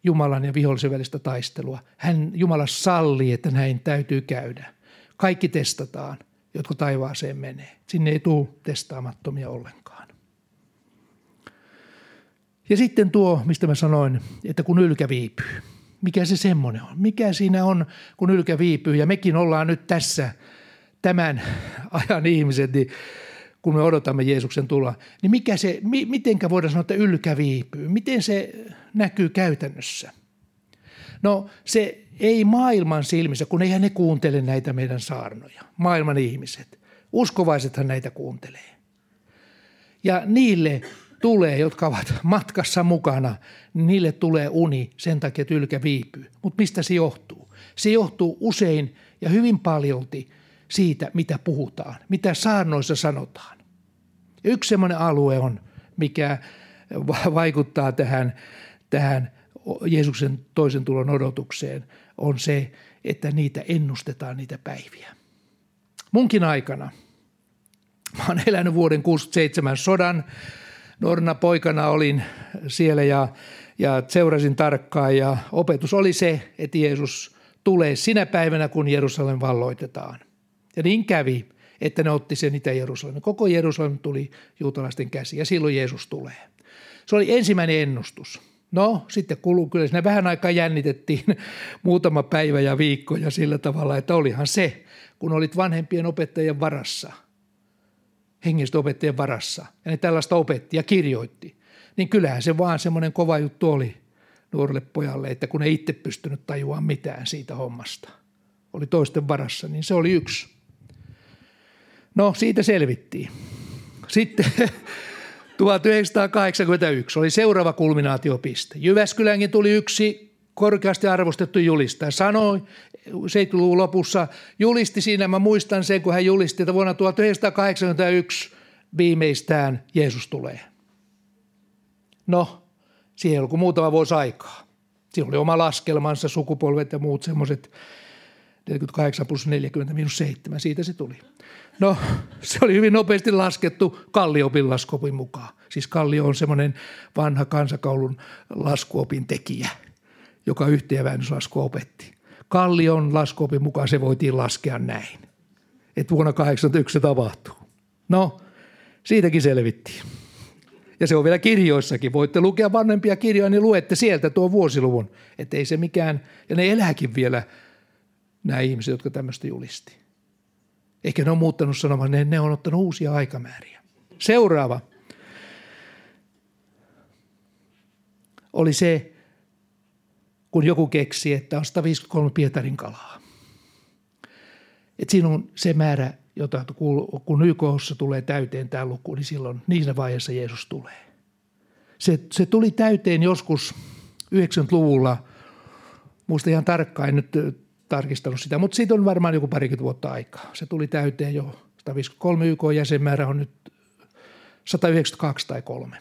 Jumalan ja vihollisen välistä taistelua. Hän, Jumala sallii, että näin täytyy käydä. Kaikki testataan, jotka taivaaseen menee. Sinne ei tule testaamattomia ollenkaan. Ja sitten tuo, mistä mä sanoin, että kun ylkä viipyy. Mikä se semmoinen on? Mikä siinä on, kun ylkä viipyy? Ja mekin ollaan nyt tässä tämän ajan ihmiset, niin kun me odotamme Jeesuksen tulla, niin mikä se, mi, mitenkä voidaan sanoa, että ylkä viipyy? Miten se näkyy käytännössä? No se ei maailman silmissä, kun eihän ne kuuntele näitä meidän saarnoja, maailman ihmiset. Uskovaisethan näitä kuuntelee. Ja niille tulee, jotka ovat matkassa mukana, niille tulee uni sen takia, että ylkä viipyy. Mutta mistä se johtuu? Se johtuu usein ja hyvin paljolti siitä, mitä puhutaan, mitä saarnoissa sanotaan. Yksi sellainen alue on, mikä vaikuttaa tähän, tähän Jeesuksen toisen tulon odotukseen, on se, että niitä ennustetaan niitä päiviä. Munkin aikana, mä oon elänyt vuoden 67 sodan, nuorena poikana olin siellä ja, ja seurasin tarkkaan ja opetus oli se, että Jeesus tulee sinä päivänä, kun Jerusalem valloitetaan. Ja niin kävi, että ne otti sen Itä-Jerusalemin. Koko Jerusalem tuli juutalaisten käsi ja silloin Jeesus tulee. Se oli ensimmäinen ennustus. No, sitten kulu, kyllä siinä vähän aikaa jännitettiin muutama päivä ja viikko ja sillä tavalla, että olihan se, kun olit vanhempien opettajien varassa, hengistä opettajien varassa, ja ne tällaista opetti ja kirjoitti, niin kyllähän se vaan semmoinen kova juttu oli nuorelle pojalle, että kun ei itse pystynyt tajuamaan mitään siitä hommasta, oli toisten varassa, niin se oli yksi. No, siitä selvittiin. Sitten 1981 oli seuraava kulminaatiopiste. Jyväskylänkin tuli yksi korkeasti arvostettu julistaja. Sanoi 70-luvun lopussa, julisti siinä, mä muistan sen, kun hän julisti, että vuonna 1981 viimeistään Jeesus tulee. No, siihen oli muutama vuosi aikaa. Siinä oli oma laskelmansa, sukupolvet ja muut semmoiset 48 plus 40 minus 7, siitä se tuli. No, se oli hyvin nopeasti laskettu Kalliopin laskuopin mukaan. Siis Kallio on semmoinen vanha kansakoulun laskuopin tekijä, joka yhteenväännöslaskua opetti. Kallion laskuopin mukaan se voitiin laskea näin, että vuonna 81 se tapahtuu. No, siitäkin selvittiin. Ja se on vielä kirjoissakin. Voitte lukea vanhempia kirjoja, niin luette sieltä tuo vuosiluvun. Että ei se mikään, ja ne elääkin vielä nämä ihmiset, jotka tämmöistä julisti. Ehkä ne on muuttanut sanomaan, ne, ne on ottanut uusia aikamääriä. Seuraava oli se, kun joku keksi, että on 153 Pietarin kalaa. Et siinä on se määrä, jota kun YKssa tulee täyteen tämä luku, niin silloin niissä vaiheessa Jeesus tulee. Se, se tuli täyteen joskus 90-luvulla, muista ihan tarkkaan, nyt tarkistanut sitä, mutta siitä on varmaan joku parikymmentä vuotta aikaa. Se tuli täyteen jo 153 YK jäsenmäärä on nyt 192 tai 3,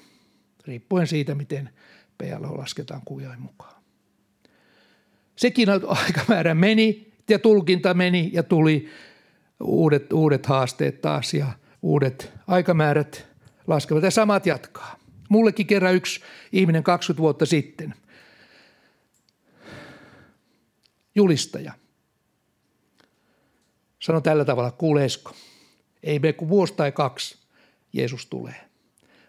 riippuen siitä, miten PLO lasketaan kujain mukaan. Sekin aikamäärä meni ja tulkinta meni ja tuli uudet, uudet haasteet taas ja uudet aikamäärät laskevat ja samat jatkaa. Mullekin kerran yksi ihminen 20 vuotta sitten, julistaja, Sano tällä tavalla, kuule Esko, ei mene kuin vuosi tai kaksi, Jeesus tulee.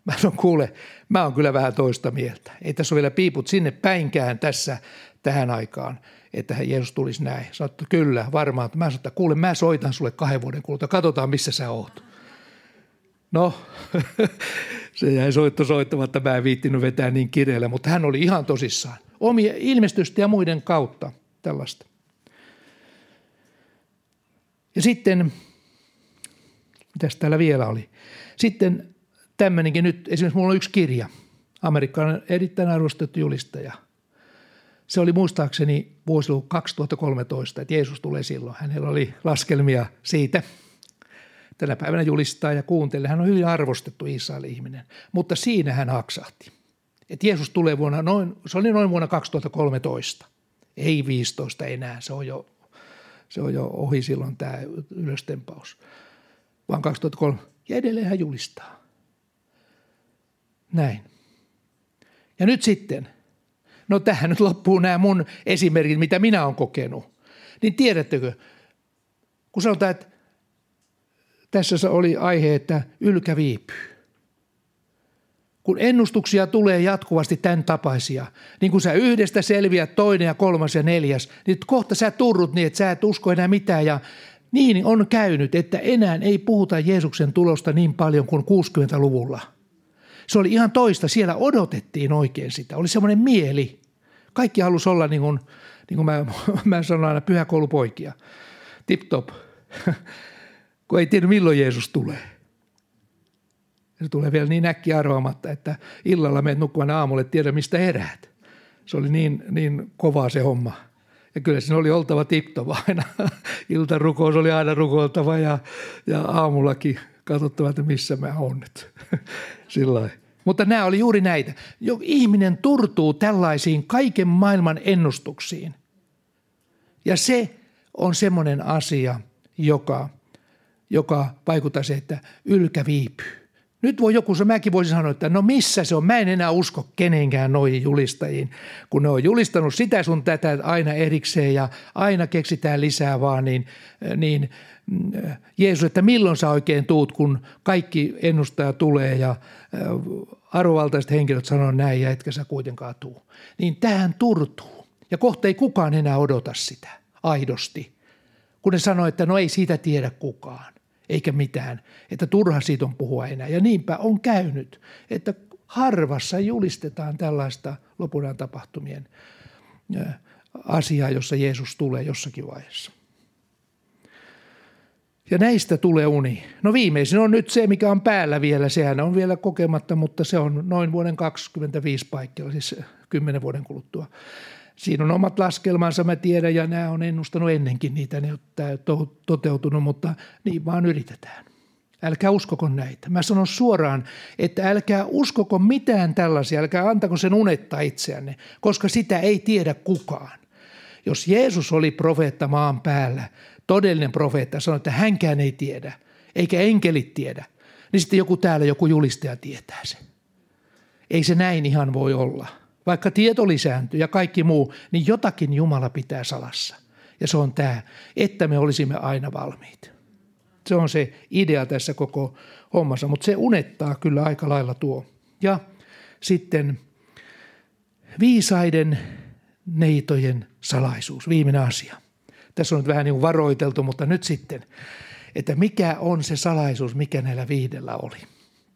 Mä sanon, kuule, mä oon kyllä vähän toista mieltä. Ei tässä ole vielä piiput sinne päinkään tässä tähän aikaan, että Jeesus tulisi näin. Sanoin, että kyllä, varmaan. Mä sanoin, että kuule, mä soitan sulle kahden vuoden kuluttua, katsotaan missä sä oot. No, se jäi soitto soittamatta, mä en viittinyt vetää niin kireellä, mutta hän oli ihan tosissaan. Omia ilmestystä ja muiden kautta tällaista. Ja sitten, mitäs täällä vielä oli? Sitten tämmöinenkin nyt, esimerkiksi mulla on yksi kirja, amerikkalainen erittäin arvostettu julistaja. Se oli muistaakseni vuosiluku 2013, että Jeesus tulee silloin. Hänellä oli laskelmia siitä, tänä päivänä julistaa ja kuuntelee. Hän on hyvin arvostettu Israelin ihminen, mutta siinä hän haksahti. Et Jeesus tulee vuonna noin, se oli noin vuonna 2013, ei 15 enää, se on jo, se on jo ohi silloin tämä ylöstempaus, vaan 2003. Ja edelleen hän julistaa. Näin. Ja nyt sitten, no tähän nyt loppuu nämä mun esimerkit, mitä minä olen kokenut. Niin tiedättekö, kun sanotaan, että tässä oli aihe, että ylkä viipyy. Kun ennustuksia tulee jatkuvasti tämän tapaisia, niin kun sä yhdestä selviät toinen ja kolmas ja neljäs, niin kohta sä turrut niin, että sä et usko enää mitään ja niin on käynyt, että enää ei puhuta Jeesuksen tulosta niin paljon kuin 60-luvulla. Se oli ihan toista. Siellä odotettiin oikein sitä. Oli semmoinen mieli. Kaikki halusi olla niin kuin, niin kuin mä, mä sanon aina pyhäkoulupoikia. Tip top. kun ei tiedä milloin Jeesus tulee. Se tulee vielä niin äkki arvaamatta, että illalla menet nukkumaan aamulle, tiedä mistä heräät. Se oli niin, niin kovaa se homma. Ja kyllä siinä oli oltava tiptova aina. Iltarukous oli aina rukoiltava ja, ja aamullakin katsottava, että missä mä oon nyt. Sillä Mutta nämä oli juuri näitä. Jo ihminen turtuu tällaisiin kaiken maailman ennustuksiin. Ja se on semmoinen asia, joka, joka vaikuttaa se, että ylkä viipyy. Nyt voi joku, se mäkin voisin sanoa, että no missä se on, mä en enää usko kenenkään noihin julistajiin, kun ne on julistanut sitä sun tätä aina erikseen ja aina keksitään lisää vaan, niin, niin Jeesus, että milloin sä oikein tuut, kun kaikki ennustaja tulee ja arvovaltaiset henkilöt sanoo näin ja etkä sä kuitenkaan tuu. Niin tähän turtuu. Ja kohta ei kukaan enää odota sitä aidosti, kun ne sanoo, että no ei siitä tiedä kukaan eikä mitään, että turha siitä on puhua enää. Ja niinpä on käynyt, että harvassa julistetaan tällaista lopunan tapahtumien asiaa, jossa Jeesus tulee jossakin vaiheessa. Ja näistä tulee uni. No viimeisin on nyt se, mikä on päällä vielä. Sehän on vielä kokematta, mutta se on noin vuoden 25 paikkeilla, siis 10 vuoden kuluttua. Siinä on omat laskelmansa, mä tiedän, ja nämä on ennustanut ennenkin niitä, ne on toteutunut, mutta niin vaan yritetään. Älkää uskoko näitä. Mä sanon suoraan, että älkää uskoko mitään tällaisia, älkää antako sen unetta itseänne, koska sitä ei tiedä kukaan. Jos Jeesus oli profeetta maan päällä, todellinen profeetta, sanoi, että hänkään ei tiedä, eikä enkelit tiedä, niin sitten joku täällä, joku julistaja tietää sen. Ei se näin ihan voi olla – vaikka tieto lisääntyy ja kaikki muu, niin jotakin Jumala pitää salassa. Ja se on tämä, että me olisimme aina valmiit. Se on se idea tässä koko hommassa, mutta se unettaa kyllä aika lailla tuo. Ja sitten viisaiden neitojen salaisuus, viimeinen asia. Tässä on nyt vähän niin kuin varoiteltu, mutta nyt sitten, että mikä on se salaisuus, mikä näillä viidellä oli.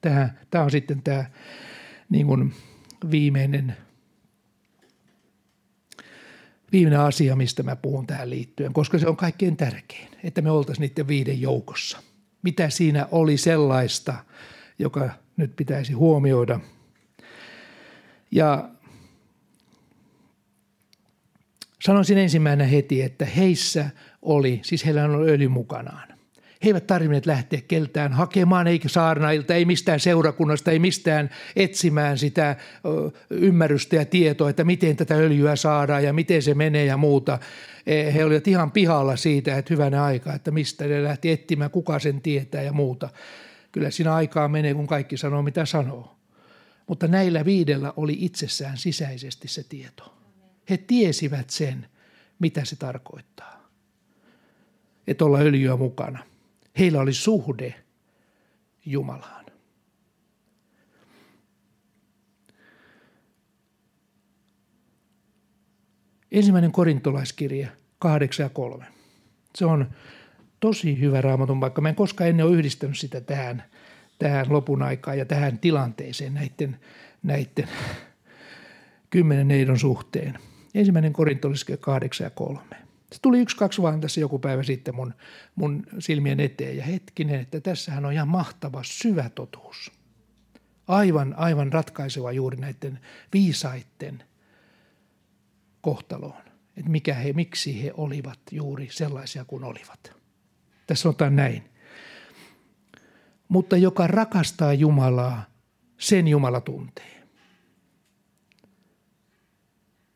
Tämä, tämä on sitten tämä niin kuin viimeinen viimeinen asia, mistä mä puhun tähän liittyen, koska se on kaikkein tärkein, että me oltaisiin niiden viiden joukossa. Mitä siinä oli sellaista, joka nyt pitäisi huomioida. Ja sanoisin ensimmäinen heti, että heissä oli, siis heillä on öljy mukanaan. He eivät tarvinneet lähteä keltään hakemaan, eikä saarnailta, ei mistään seurakunnasta, ei mistään etsimään sitä ymmärrystä ja tietoa, että miten tätä öljyä saadaan ja miten se menee ja muuta. E, he olivat ihan pihalla siitä, että hyvänä aika, että mistä ne lähti etsimään, kuka sen tietää ja muuta. Kyllä siinä aikaa menee, kun kaikki sanoo, mitä sanoo. Mutta näillä viidellä oli itsessään sisäisesti se tieto. He tiesivät sen, mitä se tarkoittaa, että olla öljyä mukana – Heillä oli suhde Jumalaan. Ensimmäinen korintolaiskirja 8 ja 3. Se on tosi hyvä raamatun paikka. Mä en koskaan ennen ole yhdistänyt sitä tähän, tähän lopun aikaan ja tähän tilanteeseen näiden, näiden kymmenen neidon suhteen. Ensimmäinen korintolaiskirja 8 ja 3. Se tuli yksi, kaksi vaan tässä joku päivä sitten mun, mun silmien eteen ja hetkinen, että tässähän on ihan mahtava syvä totuus. Aivan, aivan ratkaiseva juuri näiden viisaitten kohtaloon. Että mikä he, miksi he olivat juuri sellaisia kuin olivat. Tässä sanotaan näin. mutta joka rakastaa Jumalaa, sen Jumala tuntee.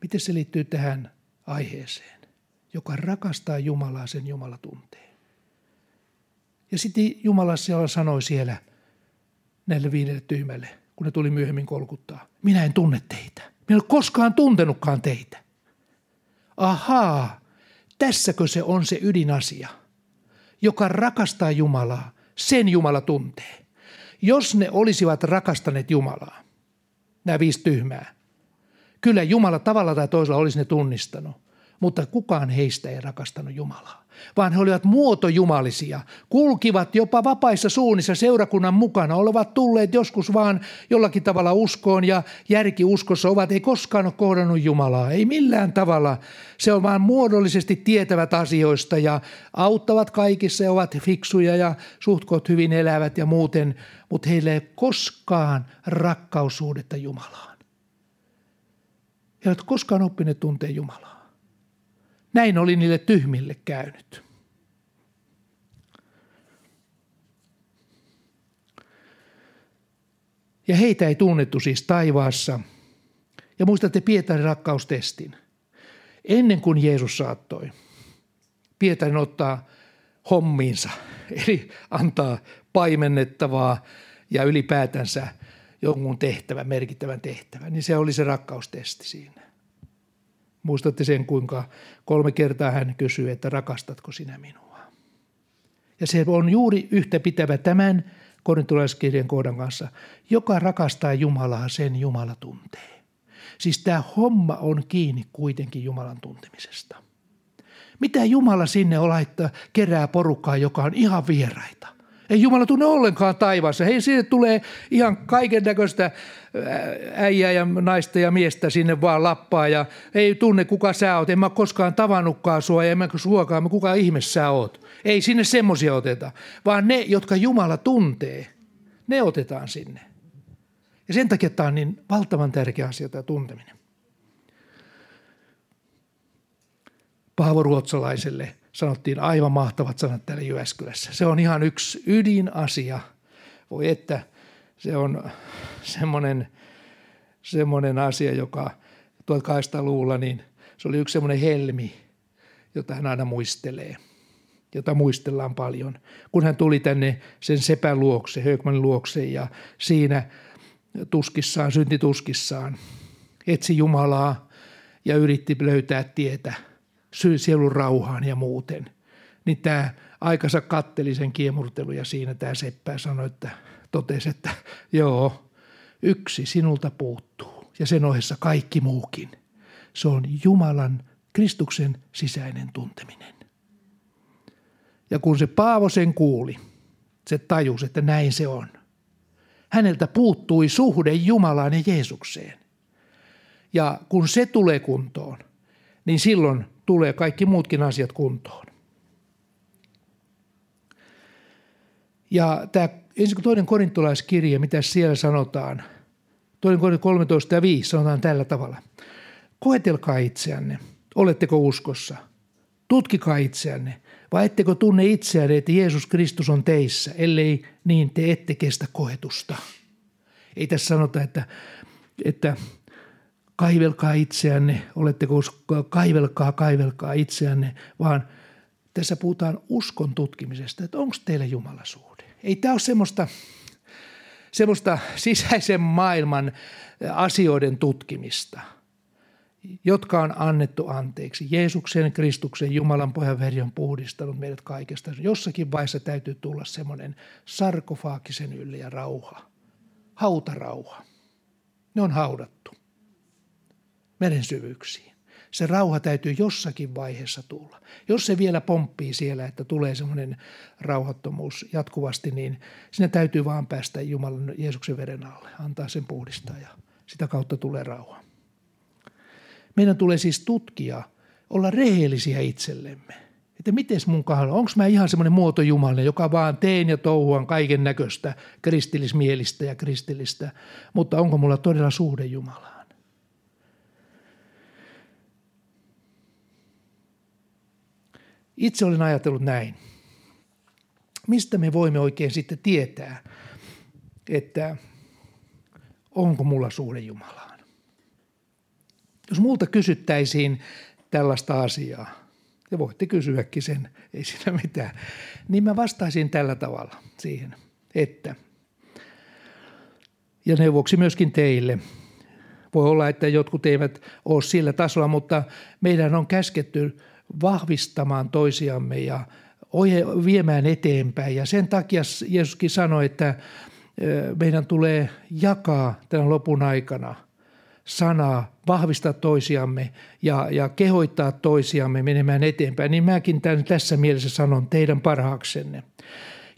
Miten se liittyy tähän aiheeseen? Joka rakastaa Jumalaa, sen Jumala tuntee. Ja sitten Jumala siellä sanoi siellä näille viidelle tyhmälle, kun ne tuli myöhemmin kolkuttaa. Minä en tunne teitä. Minä en ole koskaan tuntenutkaan teitä. Ahaa, tässäkö se on se ydinasia. Joka rakastaa Jumalaa, sen Jumala tuntee. Jos ne olisivat rakastaneet Jumalaa, nämä viisi tyhmää, kyllä Jumala tavalla tai toisella olisi ne tunnistanut, mutta kukaan heistä ei rakastanut Jumalaa vaan he olivat muotojumalisia, kulkivat jopa vapaissa suunnissa seurakunnan mukana, olivat tulleet joskus vaan jollakin tavalla uskoon ja järkiuskossa ovat, ei koskaan ole kohdannut Jumalaa, ei millään tavalla. Se on vaan muodollisesti tietävät asioista ja auttavat kaikissa ja ovat fiksuja ja suhtkot hyvin elävät ja muuten, mutta heillä ei koskaan rakkaussuhdetta Jumalaan. He eivät koskaan oppineet tuntea Jumalaa. Näin oli niille tyhmille käynyt. Ja heitä ei tunnettu siis taivaassa. Ja muistatte Pietarin rakkaustestin. Ennen kuin Jeesus saattoi, Pietarin ottaa hommiinsa, eli antaa paimennettavaa ja ylipäätänsä jonkun tehtävän, merkittävän tehtävän, niin se oli se rakkaustesti siinä. Muistatte sen, kuinka kolme kertaa hän kysyi, että rakastatko sinä minua. Ja se on juuri yhtä pitävä tämän korintolaiskirjan kohdan kanssa. Joka rakastaa Jumalaa, sen Jumala tuntee. Siis tämä homma on kiinni kuitenkin Jumalan tuntemisesta. Mitä Jumala sinne laittaa, kerää porukkaa, joka on ihan vieraita – ei Jumala tunne ollenkaan taivaassa. Hei, sinne tulee ihan kaiken näköistä äijää ja naista ja miestä sinne vaan lappaa ja ei tunne kuka sä oot. En mä koskaan tavannutkaan sua en mä suokaan, kuka ihme sä oot. Ei sinne semmoisia oteta, vaan ne, jotka Jumala tuntee, ne otetaan sinne. Ja sen takia tämä on niin valtavan tärkeä asia tämä tunteminen. Paavo Ruotsalaiselle – sanottiin aivan mahtavat sanat täällä Jyväskylässä. Se on ihan yksi ydinasia. Voi että se on semmoinen, semmoinen asia, joka 1800-luvulla, niin se oli yksi semmoinen helmi, jota hän aina muistelee, jota muistellaan paljon. Kun hän tuli tänne sen sepän luokse, Högmanin luokse ja siinä tuskissaan, syntituskissaan, etsi Jumalaa ja yritti löytää tietä – sielun rauhaan ja muuten. Niin tämä aikansa katteli sen kiemurtelu ja siinä tämä seppä sanoi, että totesi, että joo, yksi sinulta puuttuu ja sen ohessa kaikki muukin. Se on Jumalan, Kristuksen sisäinen tunteminen. Ja kun se Paavo sen kuuli, se tajusi, että näin se on. Häneltä puuttui suhde Jumalaan ja Jeesukseen. Ja kun se tulee kuntoon, niin silloin tulee kaikki muutkin asiat kuntoon. Ja tämä toinen korintolaiskirja, mitä siellä sanotaan, toinen Korintolaiskirja 13 ja 5 sanotaan tällä tavalla. Koetelkaa itseänne, oletteko uskossa. Tutkikaa itseänne, vai ettekö tunne itseänne, että Jeesus Kristus on teissä, ellei niin te ette kestä koetusta. Ei tässä sanota, että, että kaivelkaa itseänne, oletteko kaivelkaa, kaivelkaa itseänne, vaan tässä puhutaan uskon tutkimisesta, että onko teillä Jumala suhde. Ei tämä ole semmoista, semmoista sisäisen maailman asioiden tutkimista, jotka on annettu anteeksi. Jeesuksen, Kristuksen, Jumalan pojan veri on puhdistanut meidät kaikesta. Jossakin vaiheessa täytyy tulla semmoinen sarkofaakisen ylle ja rauha, hautarauha. Ne on haudattu meren syvyyksiin. Se rauha täytyy jossakin vaiheessa tulla. Jos se vielä pomppii siellä, että tulee semmoinen rauhattomuus jatkuvasti, niin sinne täytyy vaan päästä Jumalan Jeesuksen veren alle, antaa sen puhdistaa ja sitä kautta tulee rauha. Meidän tulee siis tutkia, olla rehellisiä itsellemme. Että miten mun kohdalla, onko mä ihan semmoinen muotojumalinen, joka vaan teen ja touhuan kaiken näköistä kristillismielistä ja kristillistä, mutta onko mulla todella suhde Jumalaan? Itse olen ajatellut näin. mistä me voimme oikein sitten tietää, että onko mulla suhde Jumalaan? Jos multa kysyttäisiin tällaista asiaa, ja voitte kysyäkin sen, ei siinä mitään, niin mä vastaisin tällä tavalla siihen, että ja neuvoksi myöskin teille. Voi olla, että jotkut eivät ole sillä tasolla, mutta meidän on käsketty vahvistamaan toisiamme ja viemään eteenpäin. Ja sen takia Jeesuskin sanoi, että meidän tulee jakaa tämän lopun aikana sanaa, vahvistaa toisiamme ja, ja kehoittaa toisiamme menemään eteenpäin. Niin mäkin tämän, tässä mielessä sanon teidän parhaaksenne.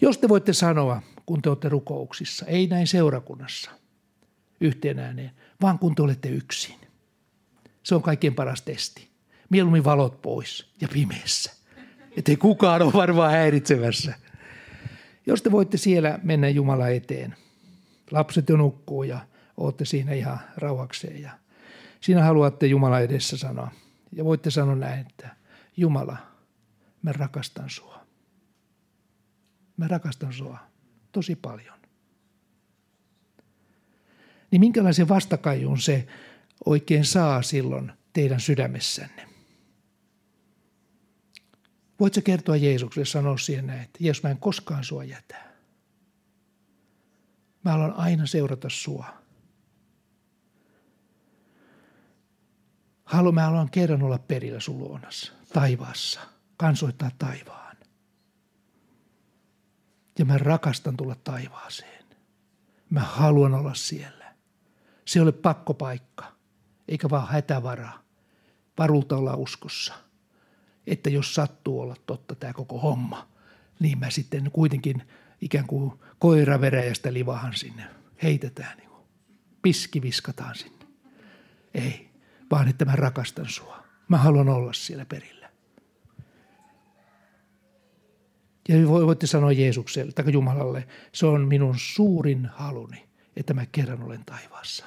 Jos te voitte sanoa, kun te olette rukouksissa, ei näin seurakunnassa yhteen ääneen, vaan kun te olette yksin. Se on kaikkein paras testi. Mieluummin valot pois ja pimeässä. Että ei kukaan ole varmaan häiritsemässä. Jos te voitte siellä mennä Jumala eteen, lapset jo nukkuu ja olette siinä ihan rauhakseen ja siinä haluatte Jumala edessä sanoa. Ja voitte sanoa näin, että Jumala, mä rakastan sua. Mä rakastan sua tosi paljon. Niin minkälaisen vastakajun se oikein saa silloin teidän sydämessänne? Voitko kertoa Jeesukselle sanoa siihen näin, että Jeesus mä en koskaan sua jätä. Mä haluan aina seurata sua. Haluan, mä haluan kerran olla perillä sun luonassa, taivaassa, kansoittaa taivaan. Ja mä rakastan tulla taivaaseen. Mä haluan olla siellä. Se ei ole pakkopaikka, eikä vaan hätävara. Varulta olla uskossa – että jos sattuu olla totta tämä koko homma, niin mä sitten kuitenkin ikään kuin koiraveräjästä livahan sinne heitetään, niin kuin piski viskataan sinne. Ei, vaan että mä rakastan sua. Mä haluan olla siellä perillä. Ja voitte sanoa Jeesukselle tai Jumalalle, se on minun suurin haluni, että mä kerran olen taivaassa.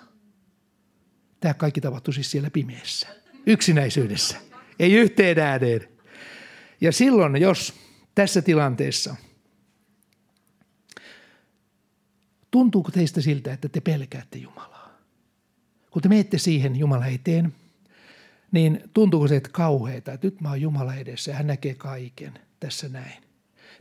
Tämä kaikki tapahtui siis siellä pimeässä, yksinäisyydessä. Ei yhteen ääneen. Ja silloin, jos tässä tilanteessa tuntuuko teistä siltä, että te pelkäätte Jumalaa? Kun te menette siihen Jumala eteen, niin tuntuuko se, että kauheeta, että nyt mä oon Jumala edessä ja hän näkee kaiken tässä näin.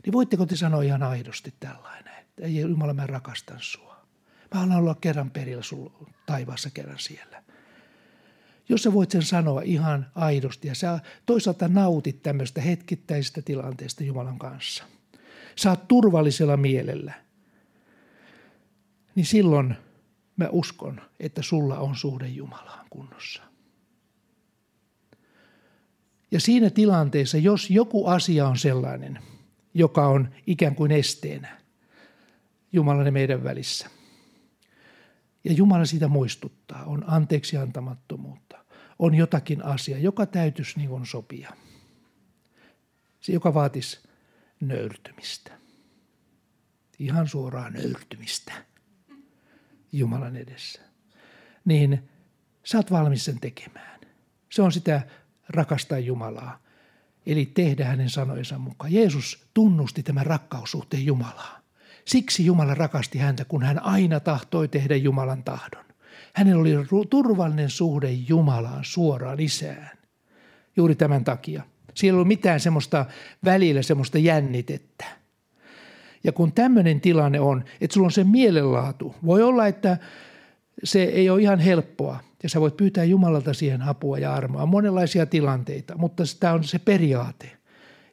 Niin voitteko te sanoa ihan aidosti tällainen, että Jumala mä rakastan sua. Mä haluan olla kerran perillä sun taivaassa kerran siellä jos sä voit sen sanoa ihan aidosti ja sä toisaalta nautit tämmöistä hetkittäisestä tilanteesta Jumalan kanssa. Saat turvallisella mielellä. Niin silloin mä uskon, että sulla on suhde Jumalaan kunnossa. Ja siinä tilanteessa, jos joku asia on sellainen, joka on ikään kuin esteenä Jumalan meidän välissä, ja Jumala sitä muistuttaa, on anteeksi antamattomuutta, on jotakin asiaa, joka täytyisi niin kuin sopia. Se, joka vaatisi nöyrtymistä. Ihan suoraan nöyrtymistä Jumalan edessä. Niin sä oot valmis sen tekemään. Se on sitä rakastaa Jumalaa. Eli tehdä hänen sanojensa mukaan. Jeesus tunnusti tämän rakkaussuhteen Jumalaa. Siksi Jumala rakasti häntä, kun hän aina tahtoi tehdä Jumalan tahdon. Hänellä oli turvallinen suhde Jumalaan suoraan isään. Juuri tämän takia. Siellä ei ollut mitään semmoista välillä semmoista jännitettä. Ja kun tämmöinen tilanne on, että sulla on se mielenlaatu, voi olla, että se ei ole ihan helppoa ja sä voit pyytää Jumalalta siihen apua ja armoa. On monenlaisia tilanteita, mutta tämä on se periaate,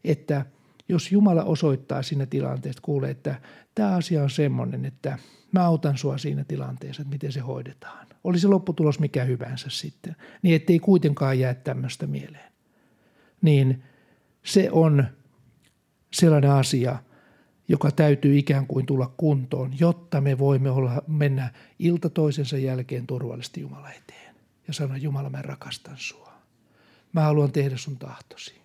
että jos Jumala osoittaa siinä tilanteessa, kuulee, että tämä asia on semmoinen, että mä autan sua siinä tilanteessa, että miten se hoidetaan. Oli se lopputulos mikä hyvänsä sitten, niin ettei kuitenkaan jää tämmöistä mieleen. Niin se on sellainen asia, joka täytyy ikään kuin tulla kuntoon, jotta me voimme olla, mennä ilta toisensa jälkeen turvallisesti Jumala eteen. Ja sanoa, Jumala, mä rakastan sua. Mä haluan tehdä sun tahtosi.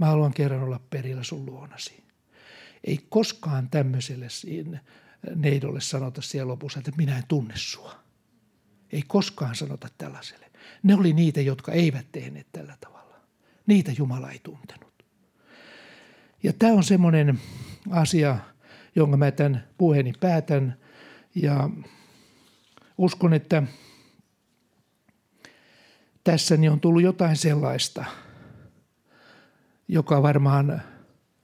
Mä haluan kerran olla perillä sun luonasi. Ei koskaan tämmöiselle neidolle sanota siellä lopussa, että minä en tunne sua. Ei koskaan sanota tällaiselle. Ne oli niitä, jotka eivät tehneet tällä tavalla. Niitä Jumala ei tuntenut. Ja tämä on semmoinen asia, jonka mä tämän puheeni päätän ja uskon, että tässä on tullut jotain sellaista, joka varmaan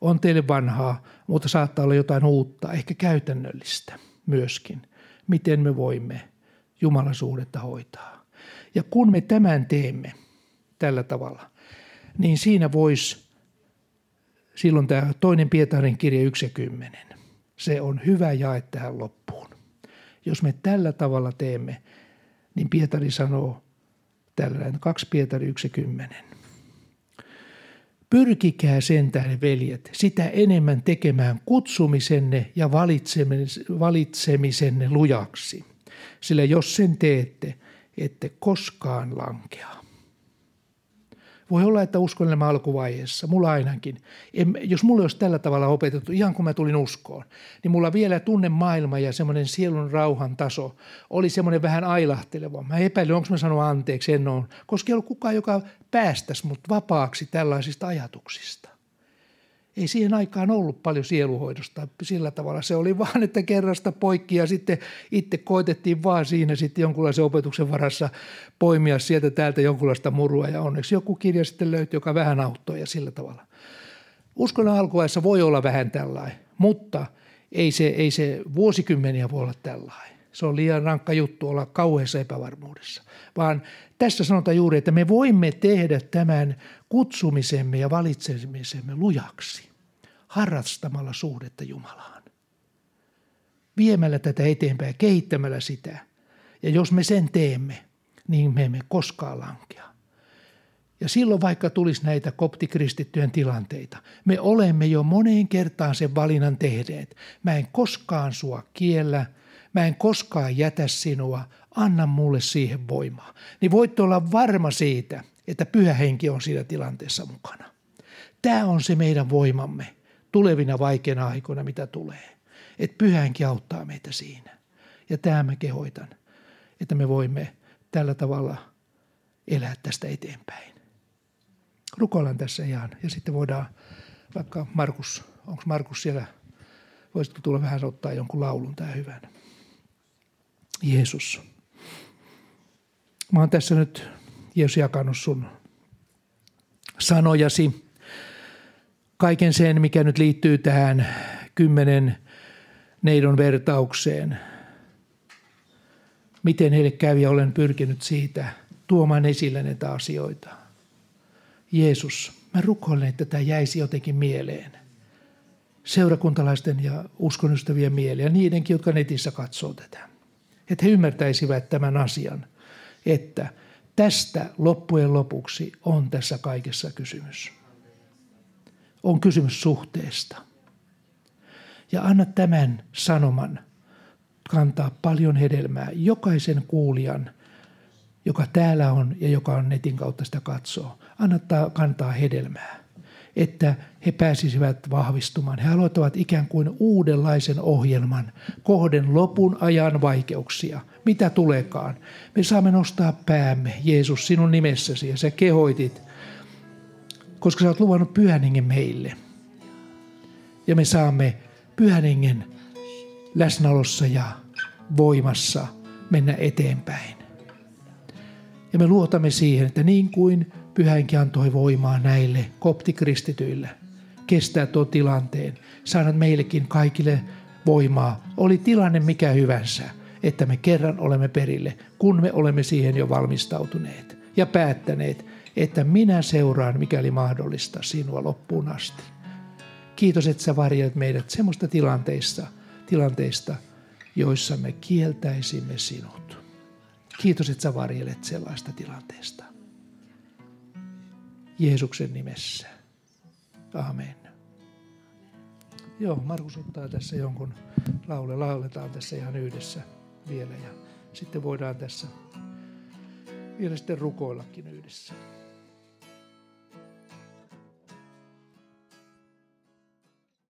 on teille vanhaa, mutta saattaa olla jotain uutta, ehkä käytännöllistä myöskin. Miten me voimme Jumalan suhdetta hoitaa. Ja kun me tämän teemme tällä tavalla, niin siinä voisi silloin tämä toinen Pietarin kirja 1.10. Se on hyvä jae tähän loppuun. Jos me tällä tavalla teemme, niin Pietari sanoo tällainen 2 Pietari 1.10. Pyrkikää sentään, veljet, sitä enemmän tekemään kutsumisenne ja valitsemisenne lujaksi. Sillä jos sen teette, ette koskaan lankea. Voi olla, että uskon elämä alkuvaiheessa, mulla ainakin. En, jos mulla olisi tällä tavalla opetettu, ihan kun mä tulin uskoon, niin mulla vielä tunne maailma ja semmoinen sielun rauhan taso oli semmoinen vähän ailahteleva. Mä epäilin, onko mä sanonut anteeksi, en ole, koska ei ollut kukaan, joka päästäisi mut vapaaksi tällaisista ajatuksista ei siihen aikaan ollut paljon sieluhoidosta sillä tavalla. Se oli vaan, että kerrasta poikki ja sitten itse koitettiin vaan siinä sitten jonkunlaisen opetuksen varassa poimia sieltä täältä jonkunlaista murua ja onneksi joku kirja sitten löytyi, joka vähän auttoi ja sillä tavalla. Uskonnon alkuajassa voi olla vähän tällainen, mutta ei se, ei se vuosikymmeniä voi olla tällainen. Se on liian rankka juttu olla kauheassa epävarmuudessa. Vaan tässä sanotaan juuri, että me voimme tehdä tämän kutsumisemme ja valitsemisemme lujaksi harrastamalla suhdetta Jumalaan. Viemällä tätä eteenpäin, kehittämällä sitä. Ja jos me sen teemme, niin me emme koskaan lankea. Ja silloin vaikka tulisi näitä koptikristittyjen tilanteita, me olemme jo moneen kertaan sen valinnan tehneet. Mä en koskaan sua kiellä, mä en koskaan jätä sinua, anna mulle siihen voimaa. Niin voitte olla varma siitä, että pyhä henki on siinä tilanteessa mukana. Tämä on se meidän voimamme tulevina vaikeina aikoina, mitä tulee. Että pyhä henki auttaa meitä siinä. Ja tämä mä kehoitan, että me voimme tällä tavalla elää tästä eteenpäin. Rukoillaan tässä ihan ja sitten voidaan vaikka Markus, onko Markus siellä, voisitko tulla vähän ottaa jonkun laulun tämä hyvän. Jeesus. Mä oon tässä nyt, Jeesus, jakanut sun sanojasi, kaiken sen, mikä nyt liittyy tähän kymmenen neidon vertaukseen. Miten heille kävi, olen pyrkinyt siitä tuomaan esille näitä asioita. Jeesus, mä rukoilen, että tämä jäisi jotenkin mieleen. Seurakuntalaisten ja uskonnystävien mieleen ja niidenkin, jotka netissä katsoo tätä että he ymmärtäisivät tämän asian, että tästä loppujen lopuksi on tässä kaikessa kysymys. On kysymys suhteesta. Ja anna tämän sanoman kantaa paljon hedelmää jokaisen kuulijan, joka täällä on ja joka on netin kautta sitä katsoo. Anna kantaa hedelmää että he pääsisivät vahvistumaan. He aloittavat ikään kuin uudenlaisen ohjelman kohden lopun ajan vaikeuksia. Mitä tulekaan? Me saamme nostaa päämme, Jeesus, sinun nimessäsi ja sä kehoitit, koska sä oot luvannut pyhän meille. Ja me saamme pyhän läsnäolossa ja voimassa mennä eteenpäin. Ja me luotamme siihen, että niin kuin pyhänkin antoi voimaa näille koptikristityille kestää tuon tilanteen, saada meillekin kaikille voimaa, oli tilanne mikä hyvänsä, että me kerran olemme perille, kun me olemme siihen jo valmistautuneet ja päättäneet, että minä seuraan, mikäli mahdollista, sinua loppuun asti. Kiitos, että sä varjelet meidät semmoista tilanteista, tilanteista, joissa me kieltäisimme sinut. Kiitos, että sä varjelet sellaista tilanteesta. Jeesuksen nimessä. Amen. Joo, Markus ottaa tässä jonkun laule. Lauletaan tässä ihan yhdessä vielä ja sitten voidaan tässä vielä sitten rukoillakin yhdessä.